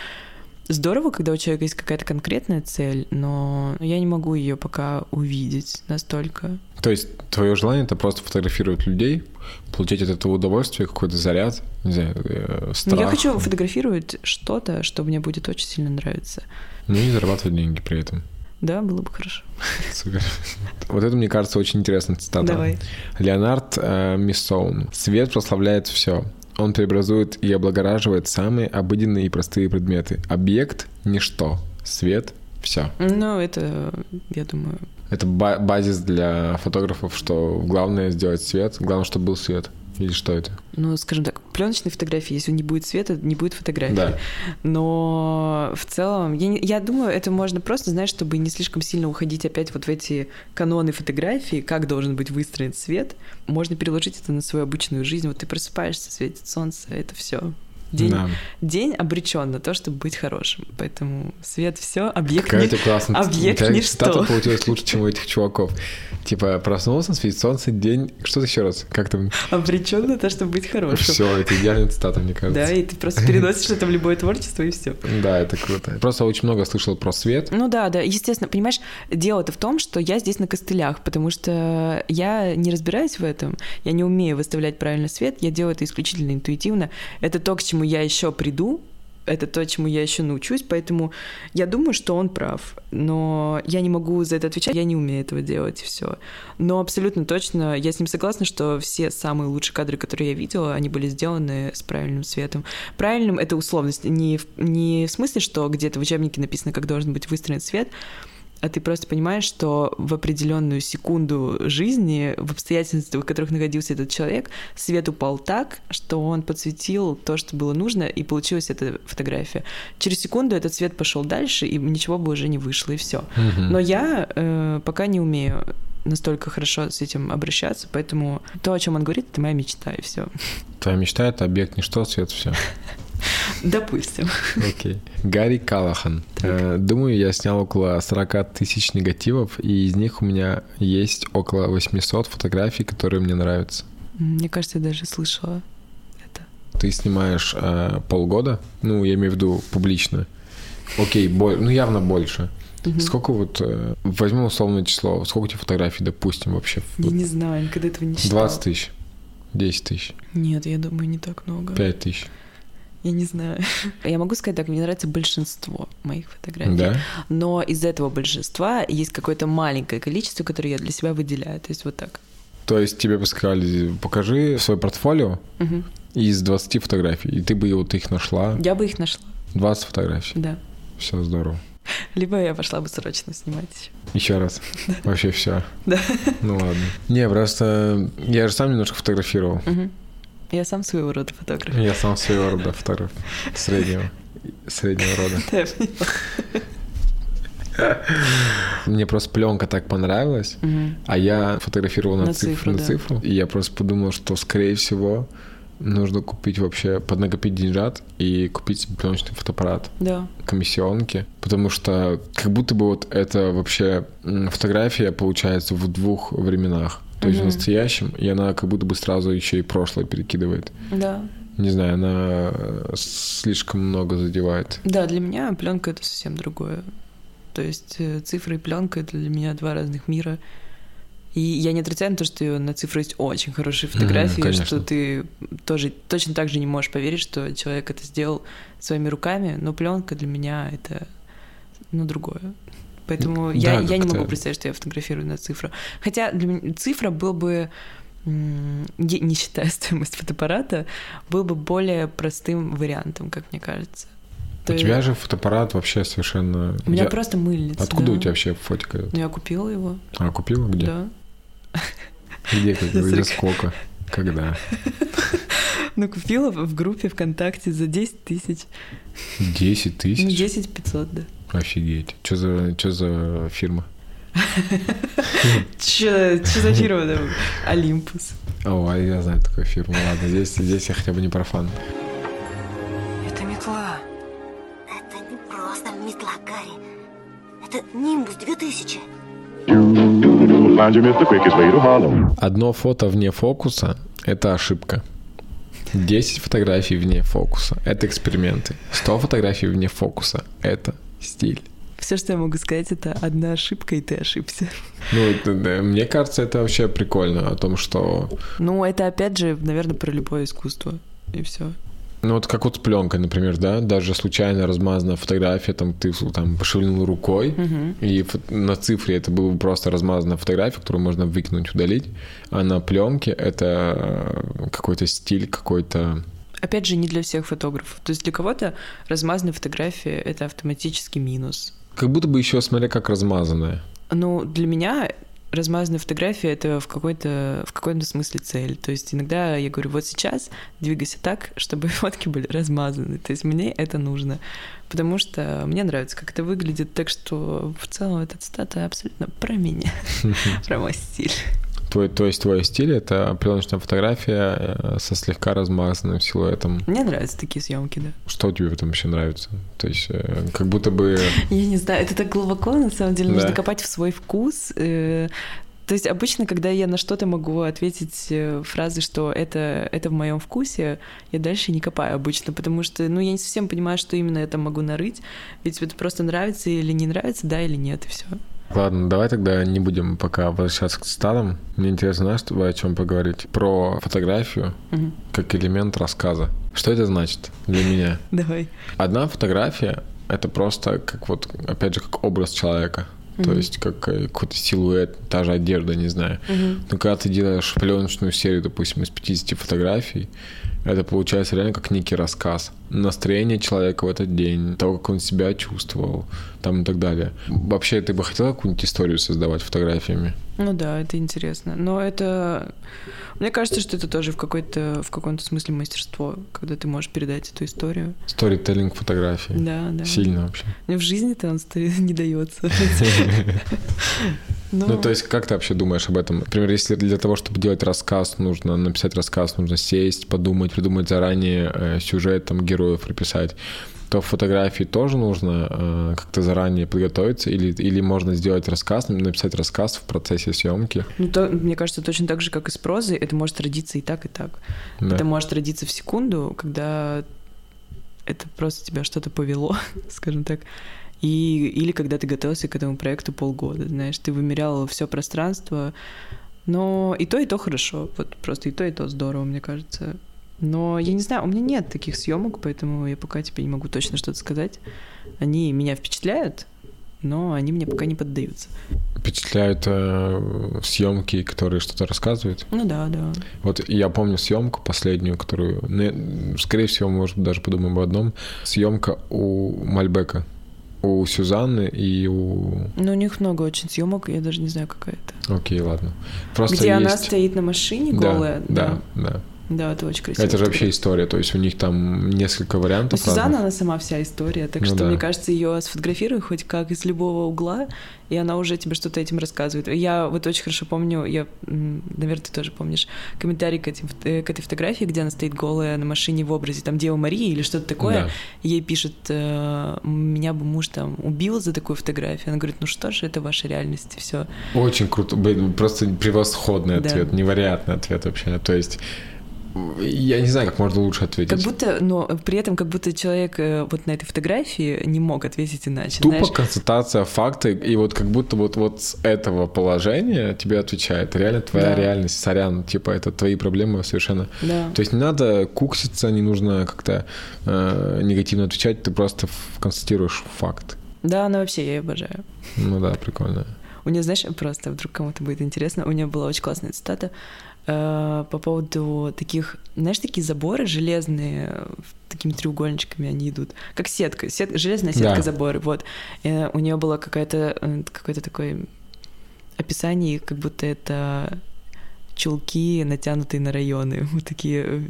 Здорово, когда у человека есть какая-то конкретная цель, но я не могу ее пока увидеть настолько. То есть твое желание это просто фотографировать людей, получать от этого удовольствие, какой-то заряд, не знаю, э, Но страх. Ну, я хочу фотографировать что-то, что мне будет очень сильно нравиться. Ну и зарабатывать деньги при этом. Да, было бы хорошо. Супер. Вот это, мне кажется, очень интересная цитата. Давай. Леонард э, Миссоун. Свет прославляет все. Он преобразует и облагораживает самые обыденные и простые предметы. Объект — ничто. Свет — все. Ну, это, я думаю, Это ба- базис для фотографов, что главное сделать свет, главное, чтобы был свет. Или что это? ну, скажем так, пленочной фотографии, если не будет света, не будет фотографии. Да. Но в целом, я, не- я думаю, это можно просто, знаешь, чтобы не слишком сильно уходить опять вот в эти каноны фотографии, как должен быть выстроен свет, можно переложить это на свою обычную жизнь. Вот ты просыпаешься, светит солнце, это все. День, Да. день обречен на то, чтобы быть хорошим. Поэтому свет все, объект Какая не- классная объект Какая ничто. получилась лучше, чем у этих чуваков. Типа, проснулся, светит солнце, день... Что-то еще раз? Как там? обречен на то, чтобы быть хорошим. Все, это идеальная цитата, мне кажется. Да, и ты просто переносишь это в любое творчество, и все. Да, это круто. Просто очень много слышал про свет. Ну да, да, естественно, понимаешь, дело-то в том, что я здесь на костылях, потому что я не разбираюсь в этом, я не умею выставлять правильный свет, я делаю это исключительно интуитивно. Это то, к чему я еще приду, Это то, чему я еще научусь, поэтому я думаю, что он прав. Но я не могу за это отвечать, я не умею этого делать, все. Но абсолютно точно я с ним согласна, что все самые лучшие кадры, которые я видела, они были сделаны с правильным светом. Правильным — это условность. Не в, не в смысле, что где-то в учебнике написано, как должен быть выстроен свет, а ты просто понимаешь, что в определенную секунду жизни, в обстоятельствах, в которых находился этот человек, свет упал так, что он подсветил то, что было нужно, и получилась эта фотография. Через секунду этот свет пошел дальше, и ничего бы уже не вышло, и все. Но я э, пока не умею настолько хорошо с этим обращаться, поэтому то, о чем он говорит, это моя мечта, и все. Твоя мечта — это объект ничто, цвет все. Допустим. Окей. Гарри Калахан. Э, Думаю, я снял около 40 тысяч негативов, и из них у меня есть около 800 фотографий, которые мне нравятся. Мне кажется, я даже слышала это. Ты снимаешь э, полгода, ну, я имею в виду публично. Окей, бо- ну явно больше. Сколько вот, э, возьмем условное число, сколько у тебя фотографий, допустим, вообще? Я не знаю, никогда этого не считала. 20 тысяч, 10 тысяч, Нет, я думаю, не так много. 5 тысяч, Я не знаю. Я могу сказать так, мне нравится большинство моих фотографий. да? Но из этого большинства есть какое-то маленькое количество, которое я для себя выделяю. То есть вот так. То есть тебе бы сказали, покажи свое портфолио Мгм. из 20 фотографий, и ты бы вот их нашла, Я бы их нашла, 20 фотографий. да. Все здорово. Либо я пошла бы срочно снимать еще. Еще раз. Вообще все. Да. Ну ладно. Не, просто я же сам немножко фотографировал. Мгм. Я сам своего рода фотограф. Я сам своего рода фотограф. Среднего. Среднего рода. Мне просто пленка так понравилась, а я фотографировал на, цифру, на цифру. И я просто подумал, что, скорее всего, нужно купить вообще, поднакопить деньжат и купить себе пленочный фотоаппарат. Да. комиссионки, потому что как будто бы вот это вообще фотография получается в двух временах. То есть в настоящем, и она как будто бы сразу еще и прошлое перекидывает. Да. Не знаю, она э, слишком много задевает. Да, для меня пленка это совсем другое. То есть э, цифра и пленка это для меня два разных мира. И я не отрицаю то, что на цифру есть очень хорошие фотографии, конечно. что ты тоже точно так же не можешь поверить, что человек это сделал своими руками, но пленка для меня это ну другое. Поэтому Да, я, я не могу представить, что я фотографирую на цифру. Хотя для меня цифра был бы, не считая стоимость фотоаппарата, был бы более простым вариантом, как мне кажется. У То тебя же фотоаппарат вообще совершенно... у меня Я- просто мыльница. Откуда да. у тебя вообще фотик этот? Ну, я купила его, А, купила? Где? да. Где? как- 40. сколько? Когда? Ну, купила в группе ВКонтакте за 10 тысяч. 10 Ну, тысяч? 10 500, да. Офигеть. Что за, что за фирма? Чё за фирма там? Олимпус. О, а я знаю такую фирму. Ладно, здесь, здесь я хотя бы не профан. Это метла. Это не просто метла, Гарри. Это Нимбус 2000. Find your Mr. Quickest way to Harlem. Одно фото вне фокуса — это ошибка. 10 фотографий вне фокуса — это эксперименты. 100 фотографий вне фокуса — это стиль. Все, что я могу сказать, это одна ошибка, и ты ошибся. Ну, это, да, мне кажется, это вообще прикольно о том, что... Ну, это опять же, наверное, про любое искусство. И все. Ну, вот как вот с пленкой, например, да, даже случайно размазанная фотография, там, ты там пошевелил рукой, и фо- на цифре это была бы просто размазанная фотография, которую можно выкинуть, удалить, а на пленке это э, какой-то стиль, какой-то... Опять же, не для всех фотографов. То есть для кого-то размазанная фотография — это автоматический минус. Как будто бы еще смотря как размазанная. Ну, для меня размазанная фотография — это в какой-то в каком-то смысле цель. То есть иногда я говорю, вот сейчас двигайся так, чтобы фотки были размазаны. То есть мне это нужно. Потому что мне нравится, как это выглядит. Так что в целом этот стата абсолютно про меня, про мой стиль. Твой, то есть твой стиль — это пленочная фотография э, со слегка размазанным силуэтом. Мне нравятся такие съемки, да. Что тебе в этом еще нравится? То есть э, как будто бы... Я не знаю, это так глубоко, на самом деле, нужно копать в свой вкус. э, То есть обычно, когда я на что-то могу ответить фразы, что это, это в моем вкусе, я дальше не копаю обычно, потому что, ну, я не совсем понимаю, что именно я там могу нарыть, ведь это просто нравится или не нравится, да или нет, и все. Ладно, давай тогда не будем пока возвращаться к цитатам. Мне интересно, знаешь, о чем поговорить? Про фотографию как элемент рассказа. Что это значит для меня? Давай. Одна фотография — это просто как вот, опять же, как образ человека. То есть как э, какой-то силуэт, та же одежда, не знаю. Но когда ты делаешь пленочную серию, допустим, из 50 фотографий, это получается реально как некий рассказ. Настроение человека в этот день, того, как он себя чувствовал, там и так далее. Вообще, ты бы хотела какую-нибудь историю создавать фотографиями? Ну да, это интересно. Но это... Мне кажется, что это тоже в, какой-то, в каком-то смысле мастерство, когда ты можешь передать эту историю. Сторителлинг фотографии. Да, да. Сильно вообще. Мне в жизни-то он не дается. Ну, то есть, как ты вообще думаешь об этом? Например, если для того, чтобы делать рассказ, нужно написать рассказ, нужно сесть, подумать, придумать заранее э, сюжет, там, героев прописать, то фотографии тоже нужно э, как-то заранее подготовиться или, или можно сделать рассказ, написать рассказ в процессе съемки. Ну, то, мне кажется, точно так же, как и с прозой, это может родиться и так, и так. Да. Это может родиться в секунду, когда это просто тебя что-то повело, скажем так. И, или когда ты готовился к этому проекту полгода, знаешь, ты вымерял все пространство, но и то, и то хорошо, вот просто и то, и то здорово, мне кажется. Но я не знаю, у меня нет таких съемок, поэтому я пока тебе не могу точно что-то сказать. Они меня впечатляют, но они мне пока не поддаются. Впечатляют э, съемки, которые что-то рассказывают. Ну да, да. Вот я помню съемку последнюю, которую, ну, скорее всего, может, даже подумаем об одном. Съемка у Мальбека, у Сюзанны и у... Но у них много очень съемок, я даже не знаю, какая это. Окей, ладно. Просто Где она есть- стоит на машине Да, голая. да, да. Да, это очень красиво. Это же вообще история, то есть у них там несколько вариантов. Сюзанна, разных. она сама вся история, так Ну что, да. мне кажется, ее сфотографируй хоть как из любого угла, и она уже тебе что-то этим рассказывает. Я вот очень хорошо помню, я, наверное, ты тоже помнишь, комментарий к, этим, э, к этой фотографии, где она стоит голая на машине в образе там Дева Марии или что-то такое. Да. Ей пишет, э, меня бы муж там убил за такую фотографию. Она говорит, ну что же, это ваша реальность, все. Очень круто, просто превосходный Да. ответ, невероятный ответ вообще. То есть я не знаю, как можно лучше ответить. Как будто, но при этом как будто человек э, вот на этой фотографии не мог ответить иначе. Тупо знаешь. констатация факта, и вот как будто вот, вот с этого положения тебе отвечает. Реально твоя Да. реальность, сорян, типа это твои проблемы совершенно. Да. То есть не надо кукситься, не нужно как-то э, негативно отвечать, ты просто констатируешь факт. Да, она вообще, я ее обожаю. Ну да, прикольно. У нее, знаешь, просто вдруг кому-то будет интересно, у нее была очень классная цитата э, по поводу таких, знаешь, такие заборы железные, такими треугольничками они идут, как сетка, сет- железная сетка Да. заборы, вот. Э, у нее было какое-то э, какое-то такое описание, как будто это чулки, натянутые на районы, вот такие э,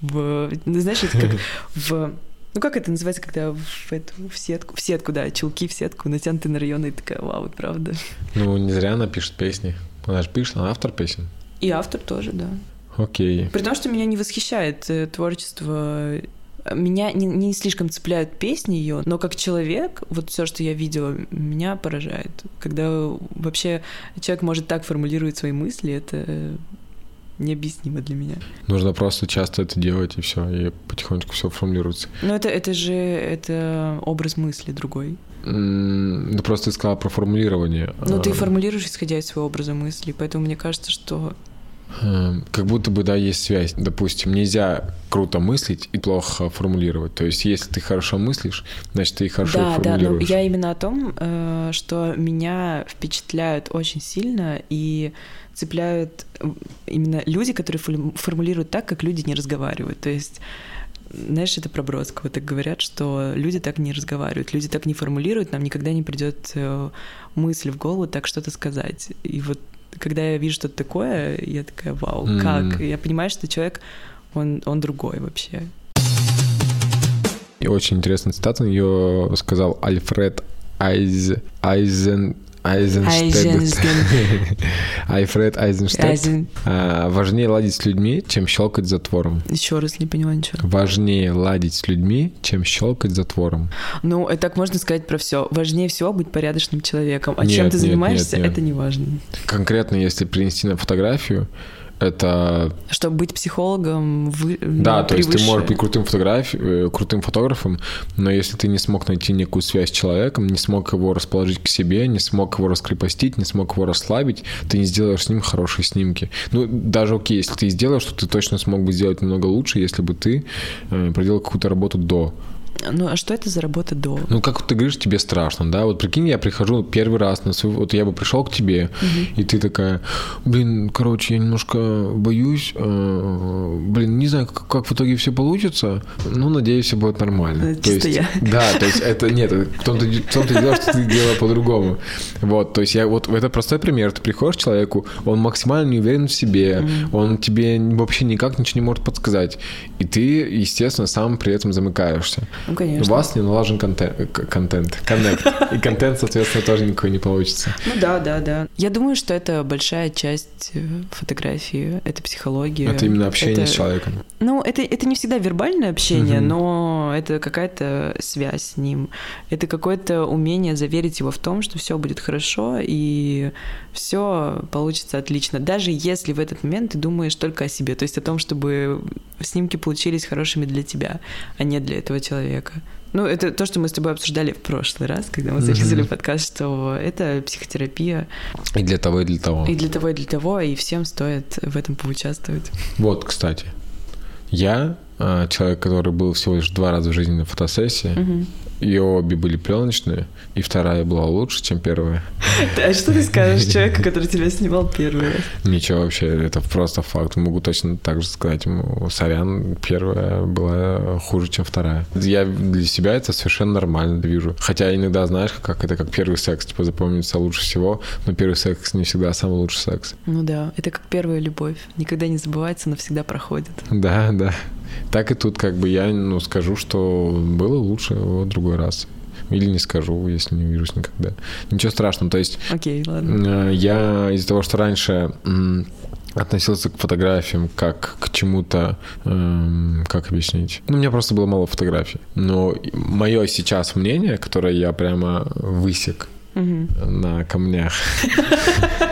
в, ну, знаешь, это как в ну как это называется, когда в эту в сетку, в сетку, да, чулки в сетку, натянутые на районы, и такая, вау, правда. Ну, не зря она пишет песни. Она же пишет, она автор песен. И автор тоже, да. Окей. При том, что меня не восхищает э, творчество меня не, не слишком цепляют песни ее, но как человек, вот все, что я видела, меня поражает. Когда вообще человек может так формулировать свои мысли, это необъяснимо для меня. Нужно просто часто это делать, и все, и потихонечку все формулируется. Но это, это же это образ мысли другой. М, Ну, просто ты сказала про формулирование. Ну, ты А, формулируешь, исходя из своего образа мысли, поэтому мне кажется, что э, Как будто бы, да, есть связь. Допустим, нельзя круто мыслить и плохо формулировать. То есть, если ты хорошо мыслишь, значит, ты и хорошо да, да, но формулируешь. я именно о том, э, что меня впечатляют очень сильно и цепляют э, именно люди, которые формулируют так, как люди не разговаривают. То есть знаешь, это про Бродского так говорят, что люди так не разговаривают, люди так не формулируют, нам никогда не придет э, мысль в голову так что-то сказать. И вот когда я вижу что-то такое, я такая, вау, М. как? И я понимаю, что человек, он, он другой вообще. И очень интересная цитата, ее сказал Альфред Айз... Айзен... Айзенштедт. Альфред Айзенштедт. Айзен. А, Важнее ладить с людьми, чем щелкать затвором. Еще раз не поняла ничего. Важнее ладить с людьми, чем щелкать затвором. Ну, это так можно сказать про все. Важнее всего быть порядочным человеком. А Нет, чем ты нет, занимаешься, нет. это не важно. Конкретно, если принести на фотографию, это Чтобы быть психологом, вы, Да, ну, то есть ты превыше. можешь быть крутым, фотограф... э, крутым фотографом, но если ты не смог найти некую связь с человеком, не смог его расположить к себе, не смог его раскрепостить, не смог его расслабить, ты не сделаешь с ним хорошие снимки. Ну, даже окей, если ты сделаешь, то ты точно смог бы сделать намного лучше, если бы ты э, проделал какую-то работу до. Ну, а что это за работа до? Ну, как ты говоришь, тебе страшно, да? Вот прикинь, я прихожу первый раз на свой... Вот я бы пришел к тебе, и ты такая, блин, короче, я немножко боюсь, э, блин, не знаю, как, как в итоге все получится, но надеюсь, все будет нормально. Это чисто есть, я. Да, то есть это нет, в том-то, в том-то дело, что ты делала по-другому. Вот, то есть я вот это простой пример. Ты приходишь к человеку, он максимально не уверен в себе, он тебе вообще никак ничего не может подсказать, и ты, естественно, сам при этом замыкаешься. Ну, конечно. У вас не налажен контент, к- контент, коннект. И контент, соответственно, тоже никакой не получится. Ну да, да, да. Я думаю, что это большая часть э, фотографии, это психология. Это именно общение Это- с человеком. Ну, это, это не всегда вербальное общение, Мгм. но это какая-то связь с ним. Это какое-то умение заверить его в том, что все будет хорошо и все получится отлично. Даже если в этот момент ты думаешь только о себе, то есть о том, чтобы снимки получились хорошими для тебя, а не для этого человека. Ну, это то, что мы с тобой обсуждали в прошлый раз, когда мы записывали подкаст, что это психотерапия И для того, и для того. и для того, и для того, и всем стоит в этом поучаствовать. Вот, кстати. Я э, человек, который был всего лишь два раза в жизни на фотосессии, и обе были пленочные, и вторая была лучше, чем первая. А что ты скажешь человеку, который тебя снимал первый раз? Ничего вообще, это просто факт. Могу точно так же сказать ему, сорян, первая была хуже, чем вторая. Я для себя это совершенно нормально вижу. Хотя иногда, знаешь, как это как первый секс, типа запомнится лучше всего, но первый секс не всегда самый лучший секс. Ну да, это как первая любовь. Никогда не забывается, навсегда проходит. Да, да. Так и тут как бы я, ну, скажу, что было лучше в другой раз. Или не скажу, если не увижусь никогда. Ничего страшного. То есть Окей, ладно. Э, Я из-за того, что раньше относился к фотографиям как к чему-то, эм, как объяснить? Ну, у меня просто было мало фотографий. Но мое сейчас мнение, которое я прямо высек На камнях,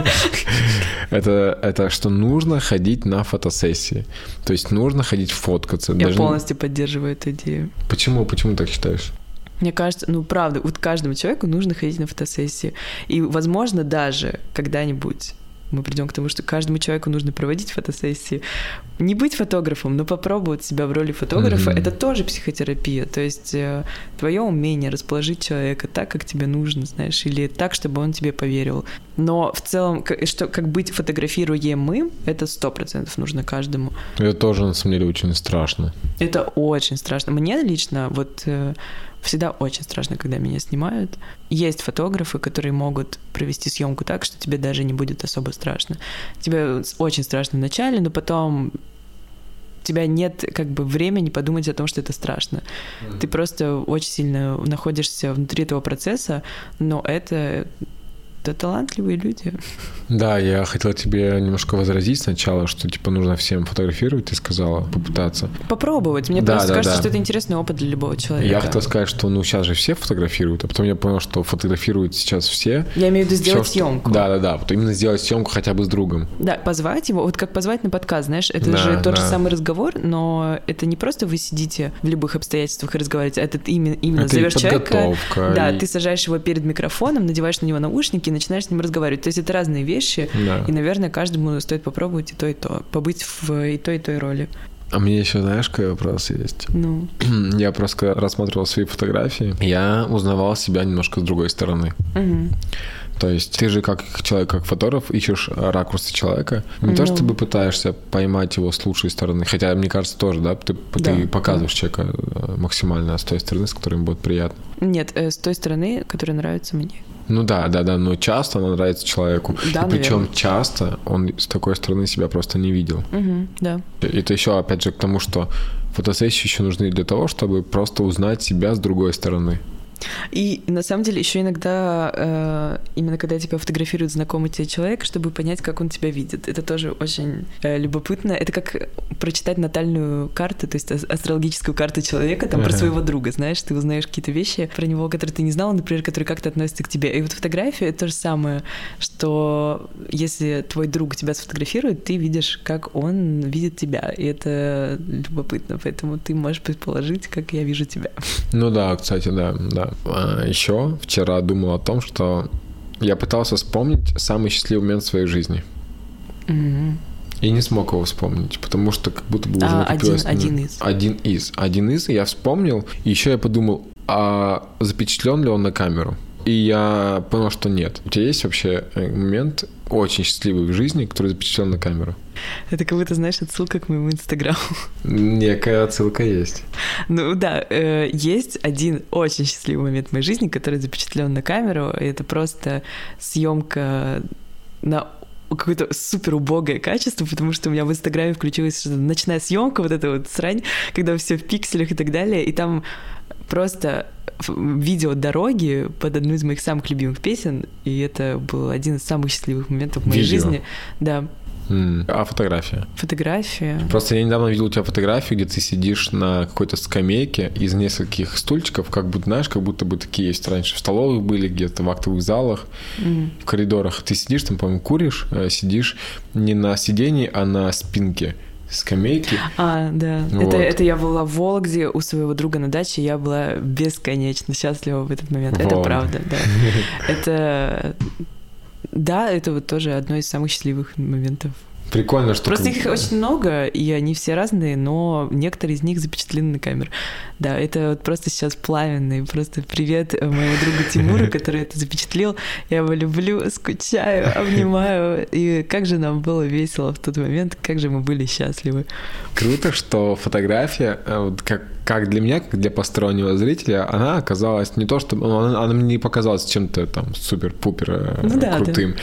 это, это что нужно ходить на фотосессии. То есть нужно ходить фоткаться. Я Даже- полностью поддерживаю эту идею. Почему? Почему так считаешь? Мне кажется, ну правда, вот каждому человеку нужно ходить на фотосессии. И, возможно, даже когда-нибудь мы придем к тому, что каждому человеку нужно проводить фотосессии. Не быть фотографом, но попробовать себя в роли фотографа, Мгм. это тоже психотерапия. То есть твое умение расположить человека так, как тебе нужно, знаешь, или так, чтобы он тебе поверил. Но в целом, к- что, как быть фотографируемым, это сто процентов нужно каждому. Это тоже, на самом деле, очень страшно. Это очень страшно. Мне лично вот э, всегда очень страшно, когда меня снимают. Есть фотографы, которые могут провести съемку так, что тебе даже не будет особо страшно. Тебе очень страшно в начале, но потом у тебя нет как бы времени подумать о том, что это страшно. Ты просто очень сильно находишься внутри этого процесса, но это, это талантливые люди. Да, я хотел тебе немножко возразить сначала, что типа нужно всем фотографировать, ты сказала, попытаться. Попробовать. Мне Да, просто да, кажется, да. что это интересный опыт для любого человека. Я хотел сказать, что ну сейчас же все фотографируют, а потом я понял, что фотографируют сейчас все. Я имею в виду сделать что- съемку. Да, да, да. Вот именно сделать съемку хотя бы с другом. Да, позвать его, вот как позвать на подкаст, знаешь, это Да, же тот же да. самый разговор, но это не просто вы сидите в любых обстоятельствах и разговариваете, а это именно, именно Это зовешь человека. подготовка, Да, и- ты сажаешь его перед микрофоном, надеваешь на него наушники и начинаешь с ним разговаривать. То есть это разные вещи, Да. и, наверное, каждому стоит попробовать и то, и то, побыть в и той, и той роли. А мне еще, знаешь, какой вопрос есть? Ну, Я просто рассматривал свои фотографии, я узнавал себя немножко с другой стороны. мгм. То есть ты же как человек, как фотограф, ищешь ракурсы человека. Не то, Ну. чтобы пытаешься поймать его с лучшей стороны. Хотя, мне кажется, тоже, да, ты, ты Да, показываешь человека э, максимально с той стороны, с которой ему будет приятно. нет, э, с той стороны, которая нравится мне. Ну да, да, да, но часто она нравится человеку. Да, и причем наверное. часто он с такой стороны себя просто не видел. Мгм, да. Это еще, опять же, к тому, что фотосессии еще нужны для того, чтобы просто узнать себя с другой стороны. И на самом деле еще иногда, э, именно когда тебя фотографирует знакомый тебе человек, чтобы понять, как он тебя видит. Это тоже очень э, любопытно. Это как прочитать натальную карту, то есть ас- астрологическую карту человека, там, про своего друга, знаешь, ты узнаешь какие-то вещи про него, которые ты не знал, например, которые как-то относятся к тебе. И вот фотография — это то же самое, что если твой друг тебя сфотографирует, ты видишь, как он видит тебя, и это любопытно, поэтому ты можешь предположить, как я вижу тебя. Ну да, кстати, да, да. Еще вчера думал о том, что я пытался вспомнить самый счастливый момент в своей жизни. Мгм. И не смог его вспомнить, потому что как будто бы уже А, накопилось... один- один из. Один из. Один из, я вспомнил. И еще я подумал, а запечатлен ли он на камеру? И я понял, что нет. У тебя есть вообще э, момент очень счастливый в жизни, который запечатлен на камеру? Это как будто, знаешь, отсылка к моему инстаграму. Некая отсылка есть. Ну да, э, есть один очень счастливый момент в моей жизни, который запечатлен на камеру. и Это просто съемка на какое-то супер убогое качество, потому что у меня в Инстаграме включилась ночная съемка, вот эта вот срань, когда все в пикселях и так далее, и там просто видео дороги под одну из моих самых любимых песен, и это был один из самых счастливых моментов в моей Видео? жизни. Да, А фотография? фотография. Просто я недавно видел у тебя фотографию, где ты сидишь на какой-то скамейке из нескольких стульчиков, как будто, знаешь, как будто бы такие есть раньше в столовых были, где-то в актовых залах, М. в коридорах. Ты сидишь там, по-моему, куришь, э, сидишь не на сидении, а на спинке скамейки. А, да. Вот. Это, это я была в Вологде у своего друга на даче, я была бесконечно счастлива в этот момент. Это Вот. правда, да. Это... Да, это вот тоже одно из самых счастливых моментов. Прикольно, что... Просто их очень много, и они все разные, но некоторые из них запечатлены на камеру. Да, это вот просто сейчас пламенный. Просто привет э, моему другу Тимуру, который это запечатлел. Я его люблю, скучаю, обнимаю. И как же нам было весело в тот момент, как же мы были счастливы. Круто, что фотография, э, вот как, как для меня, как для постороннего зрителя, она оказалась не то, что... ну, Она, она мне не показалась чем-то там супер-пупер э, Ну да, крутым.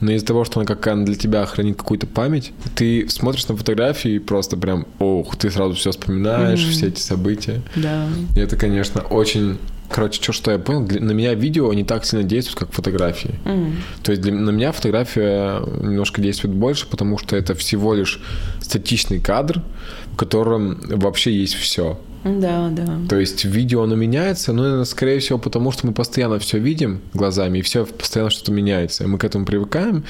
Но из-за того, что она как она для тебя хранит какую-то память, ты смотришь на фотографии и просто прям, ох, ты сразу все вспоминаешь, Мгм. все эти события. Да. И это, конечно, очень... Короче, что, что я понял, для- на меня видео не так сильно действует, как фотографии. М. То есть для, на меня фотография немножко действует больше, потому что это всего лишь статичный кадр, в котором вообще есть все. Да, да. То есть видео оно меняется, но скорее всего, потому что мы постоянно все видим глазами, и все постоянно что-то меняется. И мы к этому привыкаем.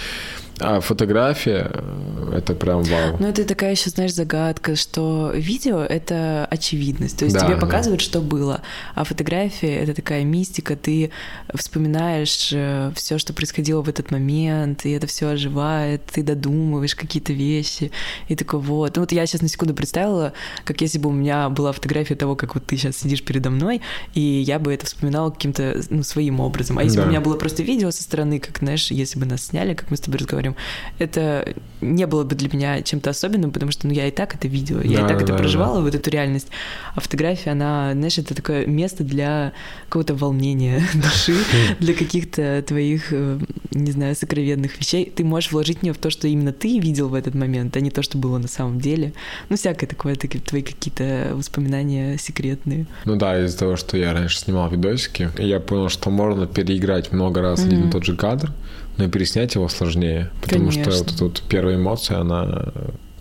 А фотография э, это прям вау. Ну, это такая еще, знаешь, загадка, что видео — это очевидность. То есть Да, тебе да. показывают, что было, а фотография — это такая мистика, ты вспоминаешь все, что происходило в этот момент, и это все оживает, ты додумываешь какие-то вещи, и такой вот. Ну, вот я сейчас на секунду представила, как если бы у меня была фотография того, как вот ты сейчас сидишь передо мной, и я бы это вспоминала каким-то ну, своим образом. А если бы Да. у меня было просто видео со стороны, как, знаешь, если бы нас сняли, как мы с тобой разговариваем, это не было бы для меня чем-то особенным, потому что ну, я и так это видела, я Да, и так да, это да, проживала, вот эту реальность. А фотография, она, знаешь, это такое место для какого-то волнения души, для каких-то твоих, э, не знаю, сокровенных вещей. Ты можешь вложить в нее в то, что именно ты видел в этот момент, а не то, что было на самом деле. Ну, всякое такое, такие твои какие-то воспоминания секретные. Ну да, из-за того, что я раньше снимал видосики, я понял, что можно переиграть много раз один и тот же кадр, но и переснять его сложнее. Потому что Конечно. вот эта вот первая эмоция, она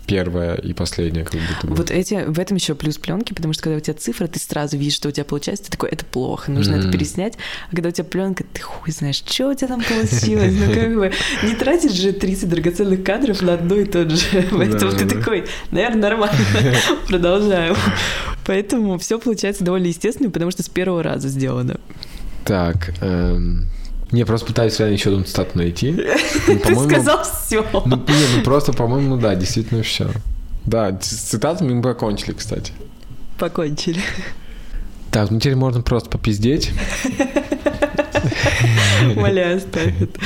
первая и последняя, как будто бы. Вот эти, в этом еще плюс пленки, потому что когда у тебя цифра, ты сразу видишь, что у тебя получается, ты такой, это плохо, нужно это Мгм. переснять. А когда у тебя пленка, ты хуй знаешь, что у тебя там получилось. Ну как бы не тратишь же 30 драгоценных кадров на одно и то же. Поэтому ты такой, наверное, нормально. Продолжаем. Поэтому все получается довольно естественно, потому что с первого раза сделано. Так, эм, не, просто пытаюсь реально еще одну цитату найти. Ну, Ты сказал все. Ну, не, ну просто, по-моему, да, действительно все. Да, с цитатами мы закончили, кстати. Покончили. Так, ну теперь можно просто попиздеть. Умоляю, оставь это.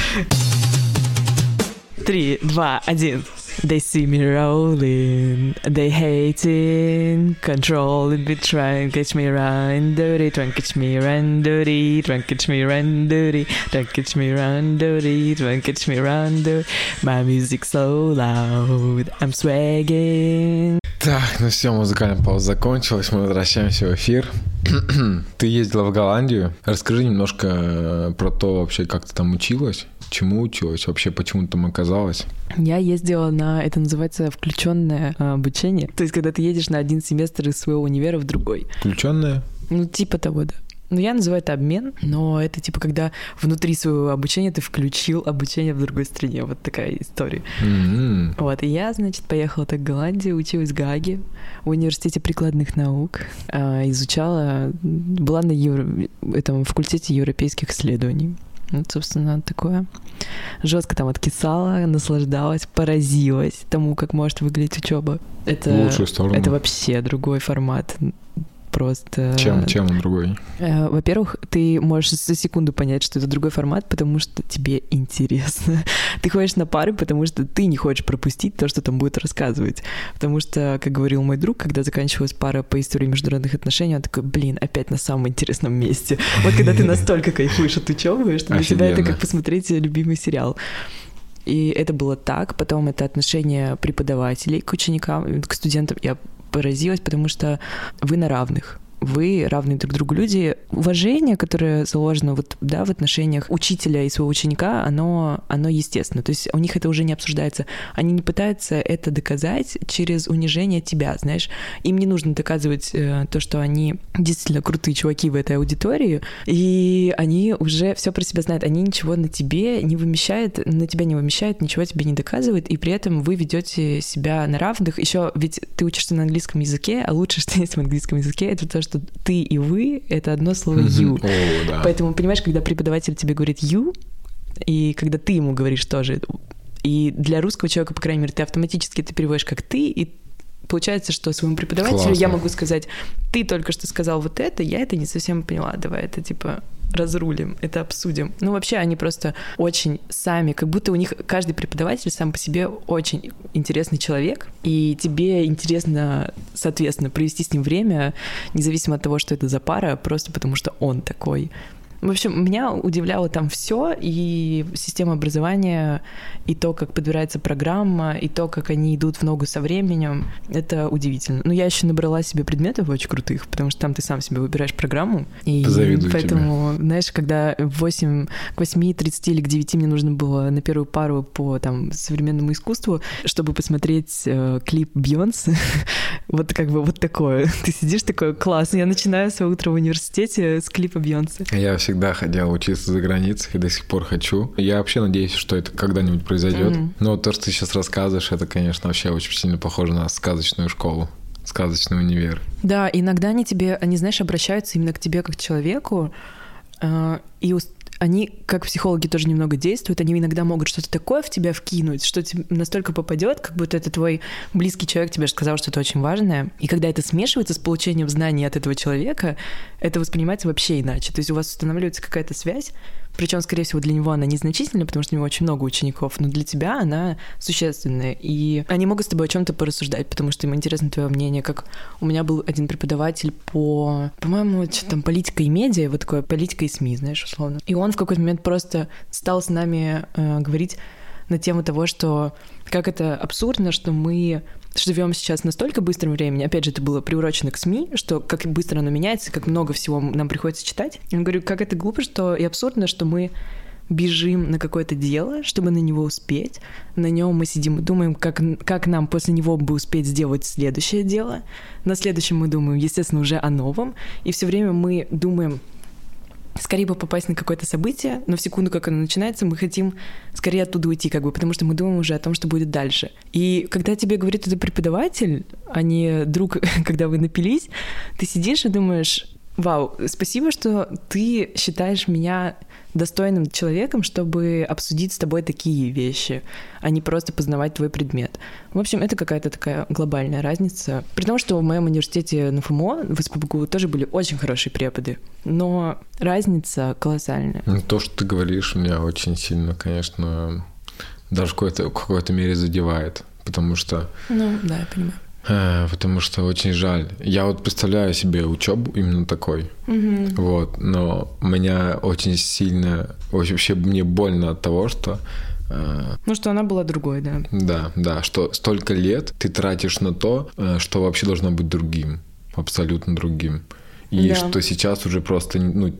Три, два, один. They see me rolling, they hating, controlling, be trying, catch me run dirty, trying catch me run dirty, trying catch me run dirty, trying catch me run dirty, trying catch me run dirty. My music so loud, I'm swagging. Так, ну все, музыкальная пауза закончилась, мы возвращаемся в эфир. Ты ездила в Голландию. Расскажи немножко э, про то вообще, как ты там училась Чему училась? Вообще, почему там оказалась? Я ездила на, это называется включенное а, обучение. То есть, когда ты едешь на один семестр из своего универа в другой. Включенная? Ну, типа того, да. Ну, я называю это обмен, но это типа когда внутри своего обучения ты включил обучение в другой стране. Вот такая история. М-м. Вот, и я, значит, поехала так в Голландию, училась в Гааге, в университете прикладных наук, а, изучала, была на евро, этом факультете европейских исследований. Вот, собственно, такое. Жестко там откисала, наслаждалась, поразилась тому, как может выглядеть учеба. Это, лучшую сторону. это вообще другой формат. Просто... Чем, чем он другой? Э, Во-первых, ты можешь за секунду понять, что это другой формат, потому что тебе интересно. Ты ходишь на пары, потому что ты не хочешь пропустить то, что там будет рассказывать. Потому что, как говорил мой друг, когда заканчивалась пара по истории международных отношений, он такой, блин, опять на самом интересном месте. Вот когда ты настолько кайфуешь от учебы, что для тебя это как посмотреть любимый сериал. И это было так. Потом это отношение преподавателей к ученикам, к студентам. Я поразилась, потому что вы на равных. Вы равны друг другу люди. Уважение, которое заложено вот, да, в отношениях учителя и своего ученика, оно, оно естественно. То есть у них это уже не обсуждается. Они не пытаются это доказать через унижение тебя, знаешь. Им не нужно доказывать э, то, что они действительно крутые чуваки в этой аудитории, и они уже все про себя знают. Они ничего на тебе не вымещают, на тебя не вымещают, ничего тебе не доказывают, и при этом вы ведете себя на равных. Еще ведь ты учишься на английском языке, а лучше, что есть в английском языке, это то, что ты и вы — это одно слово you. Мгм. О, да. Поэтому, понимаешь, когда преподаватель тебе говорит you, и когда ты ему говоришь тоже, и для русского человека, по крайней мере, ты автоматически это переводишь как ты, и получается, что своему преподавателю Классно. я могу сказать, ты только что сказал вот это, я это не совсем поняла, давай это типа разрулим, это обсудим. Ну, вообще, они просто очень сами, как будто у них каждый преподаватель сам по себе очень интересный человек, и тебе интересно, соответственно, провести с ним время, независимо от того, что это за пара, просто потому что он такой. В общем, меня удивляло там все, и система образования, и то, как подбирается программа, и то, как они идут в ногу со временем. Это удивительно. Но я еще набрала себе предметов очень крутых, потому что там ты сам себе выбираешь программу. И Позавидую поэтому, знаешь, когда в 8, к 8.30 или к 9 мне нужно было на первую пару по там современному искусству, чтобы посмотреть э, клип Бьонс, вот как бы вот такое. Ты сидишь такой, класс, я начинаю свое утро в университете с клипа Бьонса. Я всегда хотел учиться за границей и до сих пор хочу. Я вообще надеюсь, что это когда-нибудь произойдет. Мгм. Но то, что ты сейчас рассказываешь, это, конечно, вообще очень сильно похоже на сказочную школу, сказочный универ. Да, иногда они тебе, они, знаешь, обращаются именно к тебе как к человеку, э, и они, как психологи, тоже немного действуют, они иногда могут что-то такое в тебя вкинуть, что тебе настолько попадет, как будто это твой близкий человек тебе сказал что-то очень важное. И когда это смешивается с получением знаний от этого человека, это воспринимается вообще иначе. То есть у вас устанавливается какая-то связь, причем, скорее всего, для него она незначительная, потому что у него очень много учеников, но для тебя она существенная. И они могут с тобой о чем-то порассуждать, потому что им интересно твое мнение. Как у меня был один преподаватель по, по-моему, что там, политика и медиа, вот такое, политика и СМИ, знаешь, условно. И он в какой-то момент просто стал с нами э, говорить на тему того, что как это абсурдно, что мы живем сейчас настолько быстром времени, опять же, это было приурочено к СМИ, что как быстро оно меняется, как много всего нам приходится читать. Я говорю, как это глупо, что и абсурдно, что мы бежим на какое-то дело, чтобы на него успеть. На нем мы сидим и думаем, как, как нам после него бы успеть сделать следующее дело. На следующем мы думаем, естественно, уже о новом. И все время мы думаем, скорее бы попасть на какое-то событие, но в секунду, как оно начинается, мы хотим скорее оттуда уйти, как бы, потому что мы думаем уже о том, что будет дальше. И когда тебе говорит это преподаватель, а не друг, когда вы напились, ты сидишь и думаешь, вау, спасибо, что ты считаешь меня достойным человеком, чтобы обсудить с тобой такие вещи, а не просто познавать твой предмет. В общем, это какая-то такая глобальная разница. При том, что в моем университете на ФМО, в СПБГУ, тоже были очень хорошие преподы, но разница колоссальная. Ну, То, что ты говоришь, меня очень сильно, конечно, даже в какой-то, в какой-то мере задевает. Потому что Ну, да, я понимаю. Э, Потому что очень жаль. Я вот представляю себе учебу именно такой. Вот. Но меня очень сильно... Вообще мне больно от того, что... э, Ну, что она была другой, да. Да, да, что столько лет ты тратишь на то, э, что вообще должно быть другим. Абсолютно другим. И Да. что сейчас уже просто, ну,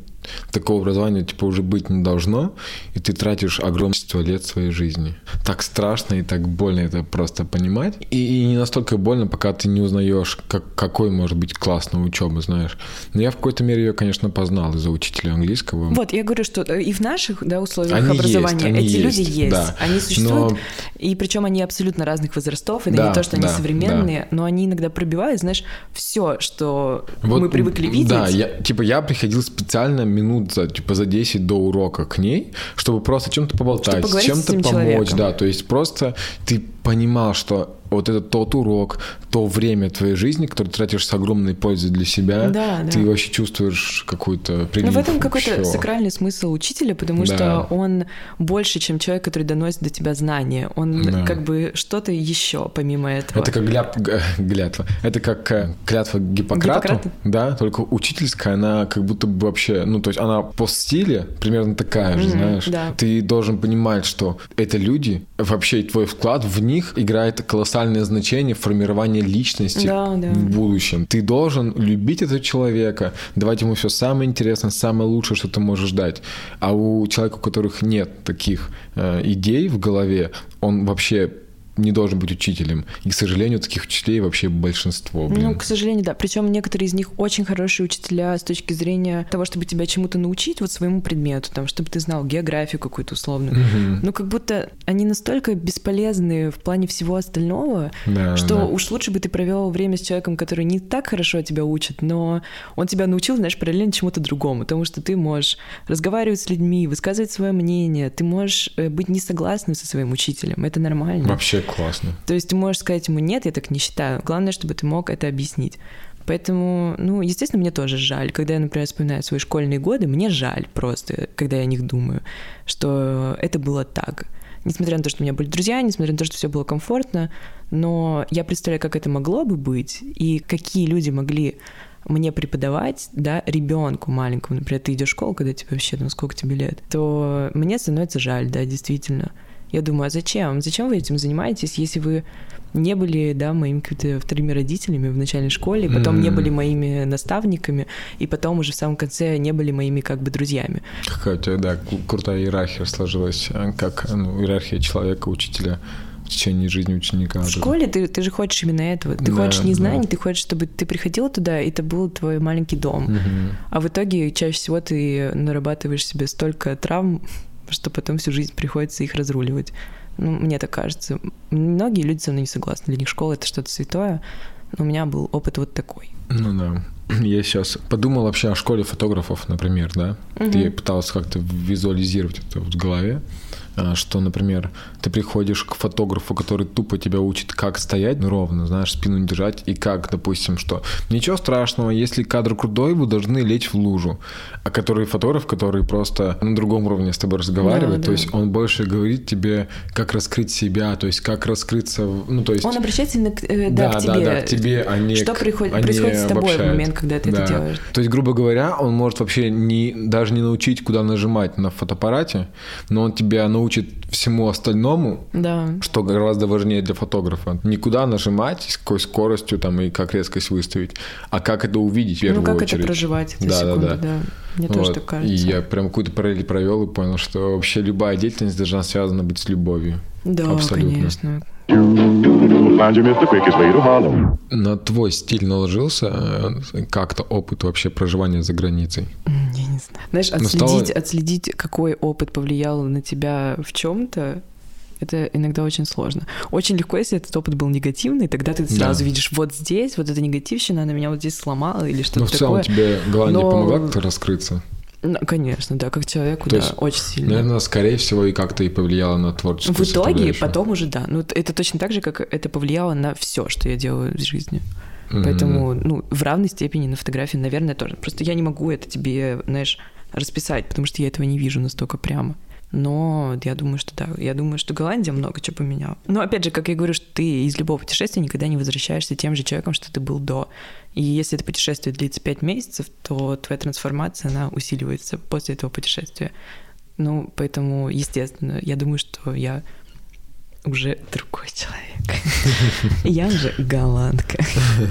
Такого образования, типа, уже быть не должно, и ты тратишь огромное количество лет своей жизни. Так страшно и так больно это просто понимать. И, и не настолько больно, пока ты не узнаешь, как, какой может быть классная учеба, знаешь. Но я в какой-то мере ее, конечно, познал из-за учителя английского. Вот, я говорю, что э, и в наших да, условиях Они образования есть, они эти есть, люди есть. да. Они существуют. Но- И причем они абсолютно разных возрастов. Это Да, не то, что они да, современные, но они иногда пробивают, знаешь, все, что Вот, мы привыкли видеть. Да, я, типа я приходил специально минут за, типа, за 10 до урока к ней, чтобы просто чем-то поболтать, Чтобы с чем-то помочь, человеком. да, то есть просто ты понимал, что вот это тот урок, то время твоей жизни, которое ты тратишь с огромной пользой для себя, Да, да. ты вообще чувствуешь какую-то Ну, прилив. в этом какой-то сакральный смысл учителя, потому Да. что он больше, чем человек, который доносит до тебя знания. Он Да. как бы что-то еще помимо этого. Это как гляп, глятва. Это как э, клятва Гиппократу, Гиппократа? да, только учительская, она как будто бы вообще, ну, то есть она по стиле примерно такая же, Мгм, знаешь. да. Ты должен понимать, что это люди, вообще твой вклад в них играет колоссальное значение в формировании личности Да, да. в будущем. Ты должен любить этого человека, давать ему все самое интересное, самое лучшее, что ты можешь дать. А у человека, у которых нет таких э, идей в голове, он вообще не должен быть учителем. И, к сожалению, таких учителей вообще большинство. Блин. Ну, к сожалению, да. Причем некоторые из них очень хорошие учителя с точки зрения того, чтобы тебя чему-то научить, вот своему предмету, там, чтобы ты знал географию какую-то условную. Мгм. Ну, как будто они настолько бесполезны в плане всего остального, Да, что да. уж лучше бы ты провел время с человеком, который не так хорошо тебя учит, но он тебя научил, знаешь, параллельно чему-то другому, потому что ты можешь разговаривать с людьми, высказывать свое мнение, ты можешь э, быть не согласным со своим учителем, это нормально. Вообще классно. То есть ты можешь сказать ему «нет, я так не считаю». Главное, чтобы ты мог это объяснить. Поэтому, ну, естественно, мне тоже жаль. Когда я, например, вспоминаю свои школьные годы, мне жаль просто, когда я о них думаю, что это было так. Несмотря на то, что у меня были друзья, несмотря на то, что все было комфортно, но я представляю, как это могло бы быть, и какие люди могли мне преподавать, да, ребенку маленькому, например, ты идешь в школу, когда тебе вообще, ну, сколько тебе лет, то мне становится жаль, да, действительно. Я думаю, а зачем? Зачем вы этим занимаетесь, если вы не были, да, моими какими-то вторыми родителями в начальной школе, потом не Мгм. были моими наставниками, и потом уже в самом конце не были моими как бы друзьями. Какая у тебя, да, кру- крутая иерархия сложилась, а, как ну, иерархия человека, учителя в течение жизни ученика. В школе ты, ты же хочешь именно этого. Ты Да, хочешь не да. знаний, ты хочешь, чтобы ты приходил туда, и это был твой маленький дом. Мгм. А в итоге чаще всего ты нарабатываешь себе столько травм, что потом всю жизнь приходится их разруливать. Ну, мне так кажется. Многие люди со мной не согласны. Для них школа — это что-то святое. Но у меня был опыт вот такой. Ну да. Я сейчас подумал вообще о школе фотографов, например, да. Ты пытался как-то визуализировать это вот в голове, что, например, ты приходишь к фотографу, который тупо тебя учит, как стоять ровно, знаешь, спину не держать, и как, допустим, что ничего страшного, если кадр крутой, вы должны лечь в лужу. А который фотограф, который просто на другом уровне с тобой разговаривает, Да, то да. есть он больше говорит тебе, как раскрыть себя, то есть как раскрыться, в- ну, то есть... Он обращается именно к, э, да, Да, к да, тебе. да, к тебе, а не Что к- приход- а происходит с тобой в обобщает. момент, когда ты Да. это делаешь? То есть, грубо говоря, он может вообще не, даже не научить, куда нажимать на фотоаппарате, но он тебя научит всему остальному, Да. что гораздо важнее для фотографа. Не куда нажимать, с какой скоростью там и как резкость выставить, а как это увидеть в первую Ну, как очередь. это проживать, Да, да, секунды, да. да. Мне тоже Вот. так И кажется. я прям какую-то параллель провел и понял, что вообще любая деятельность должна связана быть с любовью. Да, Абсолютно. конечно. Find you, Mr. Quickest way to Harlem. На твой стиль наложился э, как-то опыт вообще проживания за границей? Я не знаю. Знаешь, Ну, отследить, стало- отследить, какой опыт повлиял на тебя в чем-то, это иногда очень сложно. Очень легко, если этот опыт был негативный, тогда ты сразу Да. видишь, вот здесь, вот эта негативщина, она меня вот здесь сломала или что-то Ну, в целом такое. тебе Голландия Но- помогла как-то раскрыться? Конечно, да, как человеку, То да, есть, очень сильно. Наверное, скорее всего, и как-то и повлияло на творческую в итоге потом уже да. Ну, это точно так же, как это повлияло на все, что я делаю в жизни. Мгм. Поэтому, ну, в равной степени на фотографии, наверное, тоже. Просто я не могу это тебе, знаешь, расписать, потому что я этого не вижу настолько прямо. Но я думаю, что да. Я думаю, что Голландия много чего поменяла. Но опять же, как я говорю, что ты из любого путешествия никогда не возвращаешься тем же человеком, что ты был до. И если это путешествие длится пять месяцев, то твоя трансформация, она усиливается после этого путешествия. Ну, поэтому, естественно, я думаю, что я уже другой человек. Я уже голландка.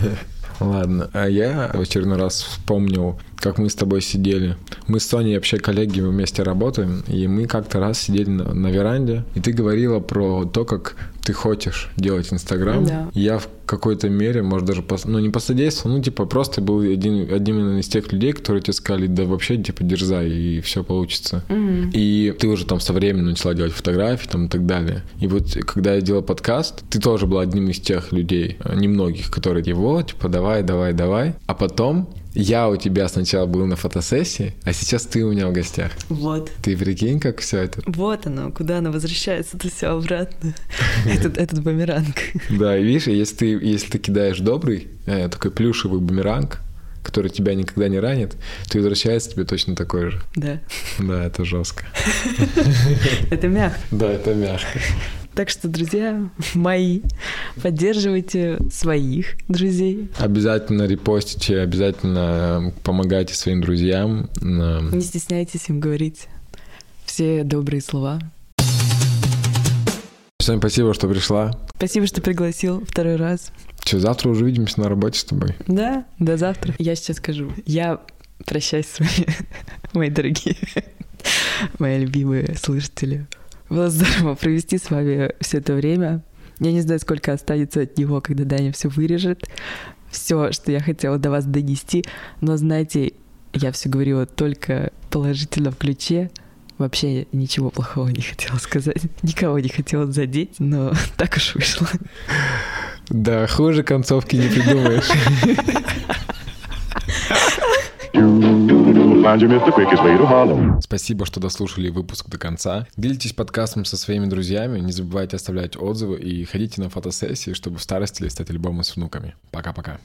Ладно, а я в очередной раз вспомнил как мы с тобой сидели. Мы с Соней вообще коллеги, вместе работаем, и мы как-то раз сидели на, на веранде, и ты говорила про то, как ты хочешь делать Инстаграм. Да. Я в какой-то мере, может, даже, пос- ну, не посодействовал, ну, типа, просто был один, одним из тех людей, которые тебе сказали, да вообще, типа, дерзай, и все получится. И ты уже там со временем начала делать фотографии там и так далее. И вот, когда я делал подкаст, ты тоже был одним из тех людей, э, немногих, которые его, типа, давай, давай, давай. А потом я у тебя сначала был на фотосессии, а сейчас ты у меня в гостях. Вот. Ты прикинь, как все это. Вот оно, куда оно возвращается, это все обратно. Этот, этот бумеранг. Да, и видишь, если ты, если ты кидаешь добрый, э, такой плюшевый бумеранг, который тебя никогда не ранит, то и возвращается тебе точно такой же. Да. Да, это жестко. Это мягко. Да, это мягко. Так что, друзья мои, поддерживайте своих друзей. Обязательно репостите, обязательно помогайте своим друзьям. Э, Не стесняйтесь им говорить все добрые слова. Всем спасибо, что пришла. Спасибо, что пригласил второй раз. Че, завтра уже увидимся на работе с тобой. Да, до завтра. Я сейчас скажу. Я прощаюсь с вами, мои дорогие, мои любимые слушатели. Было здорово провести с вами все это время. Я не знаю, сколько останется от него, когда Даня все вырежет. Все, что я хотела до вас донести. Но знаете, я все говорила только положительно в ключе. Вообще ничего плохого не хотела сказать. Никого не хотела задеть, но так уж вышло. Да, хуже концовки не придумаешь. Спасибо, что дослушали выпуск до конца. Делитесь подкастом со своими друзьями, не забывайте оставлять отзывы и ходите на фотосессии, чтобы в старости листать альбомы с внуками. Пока-пока.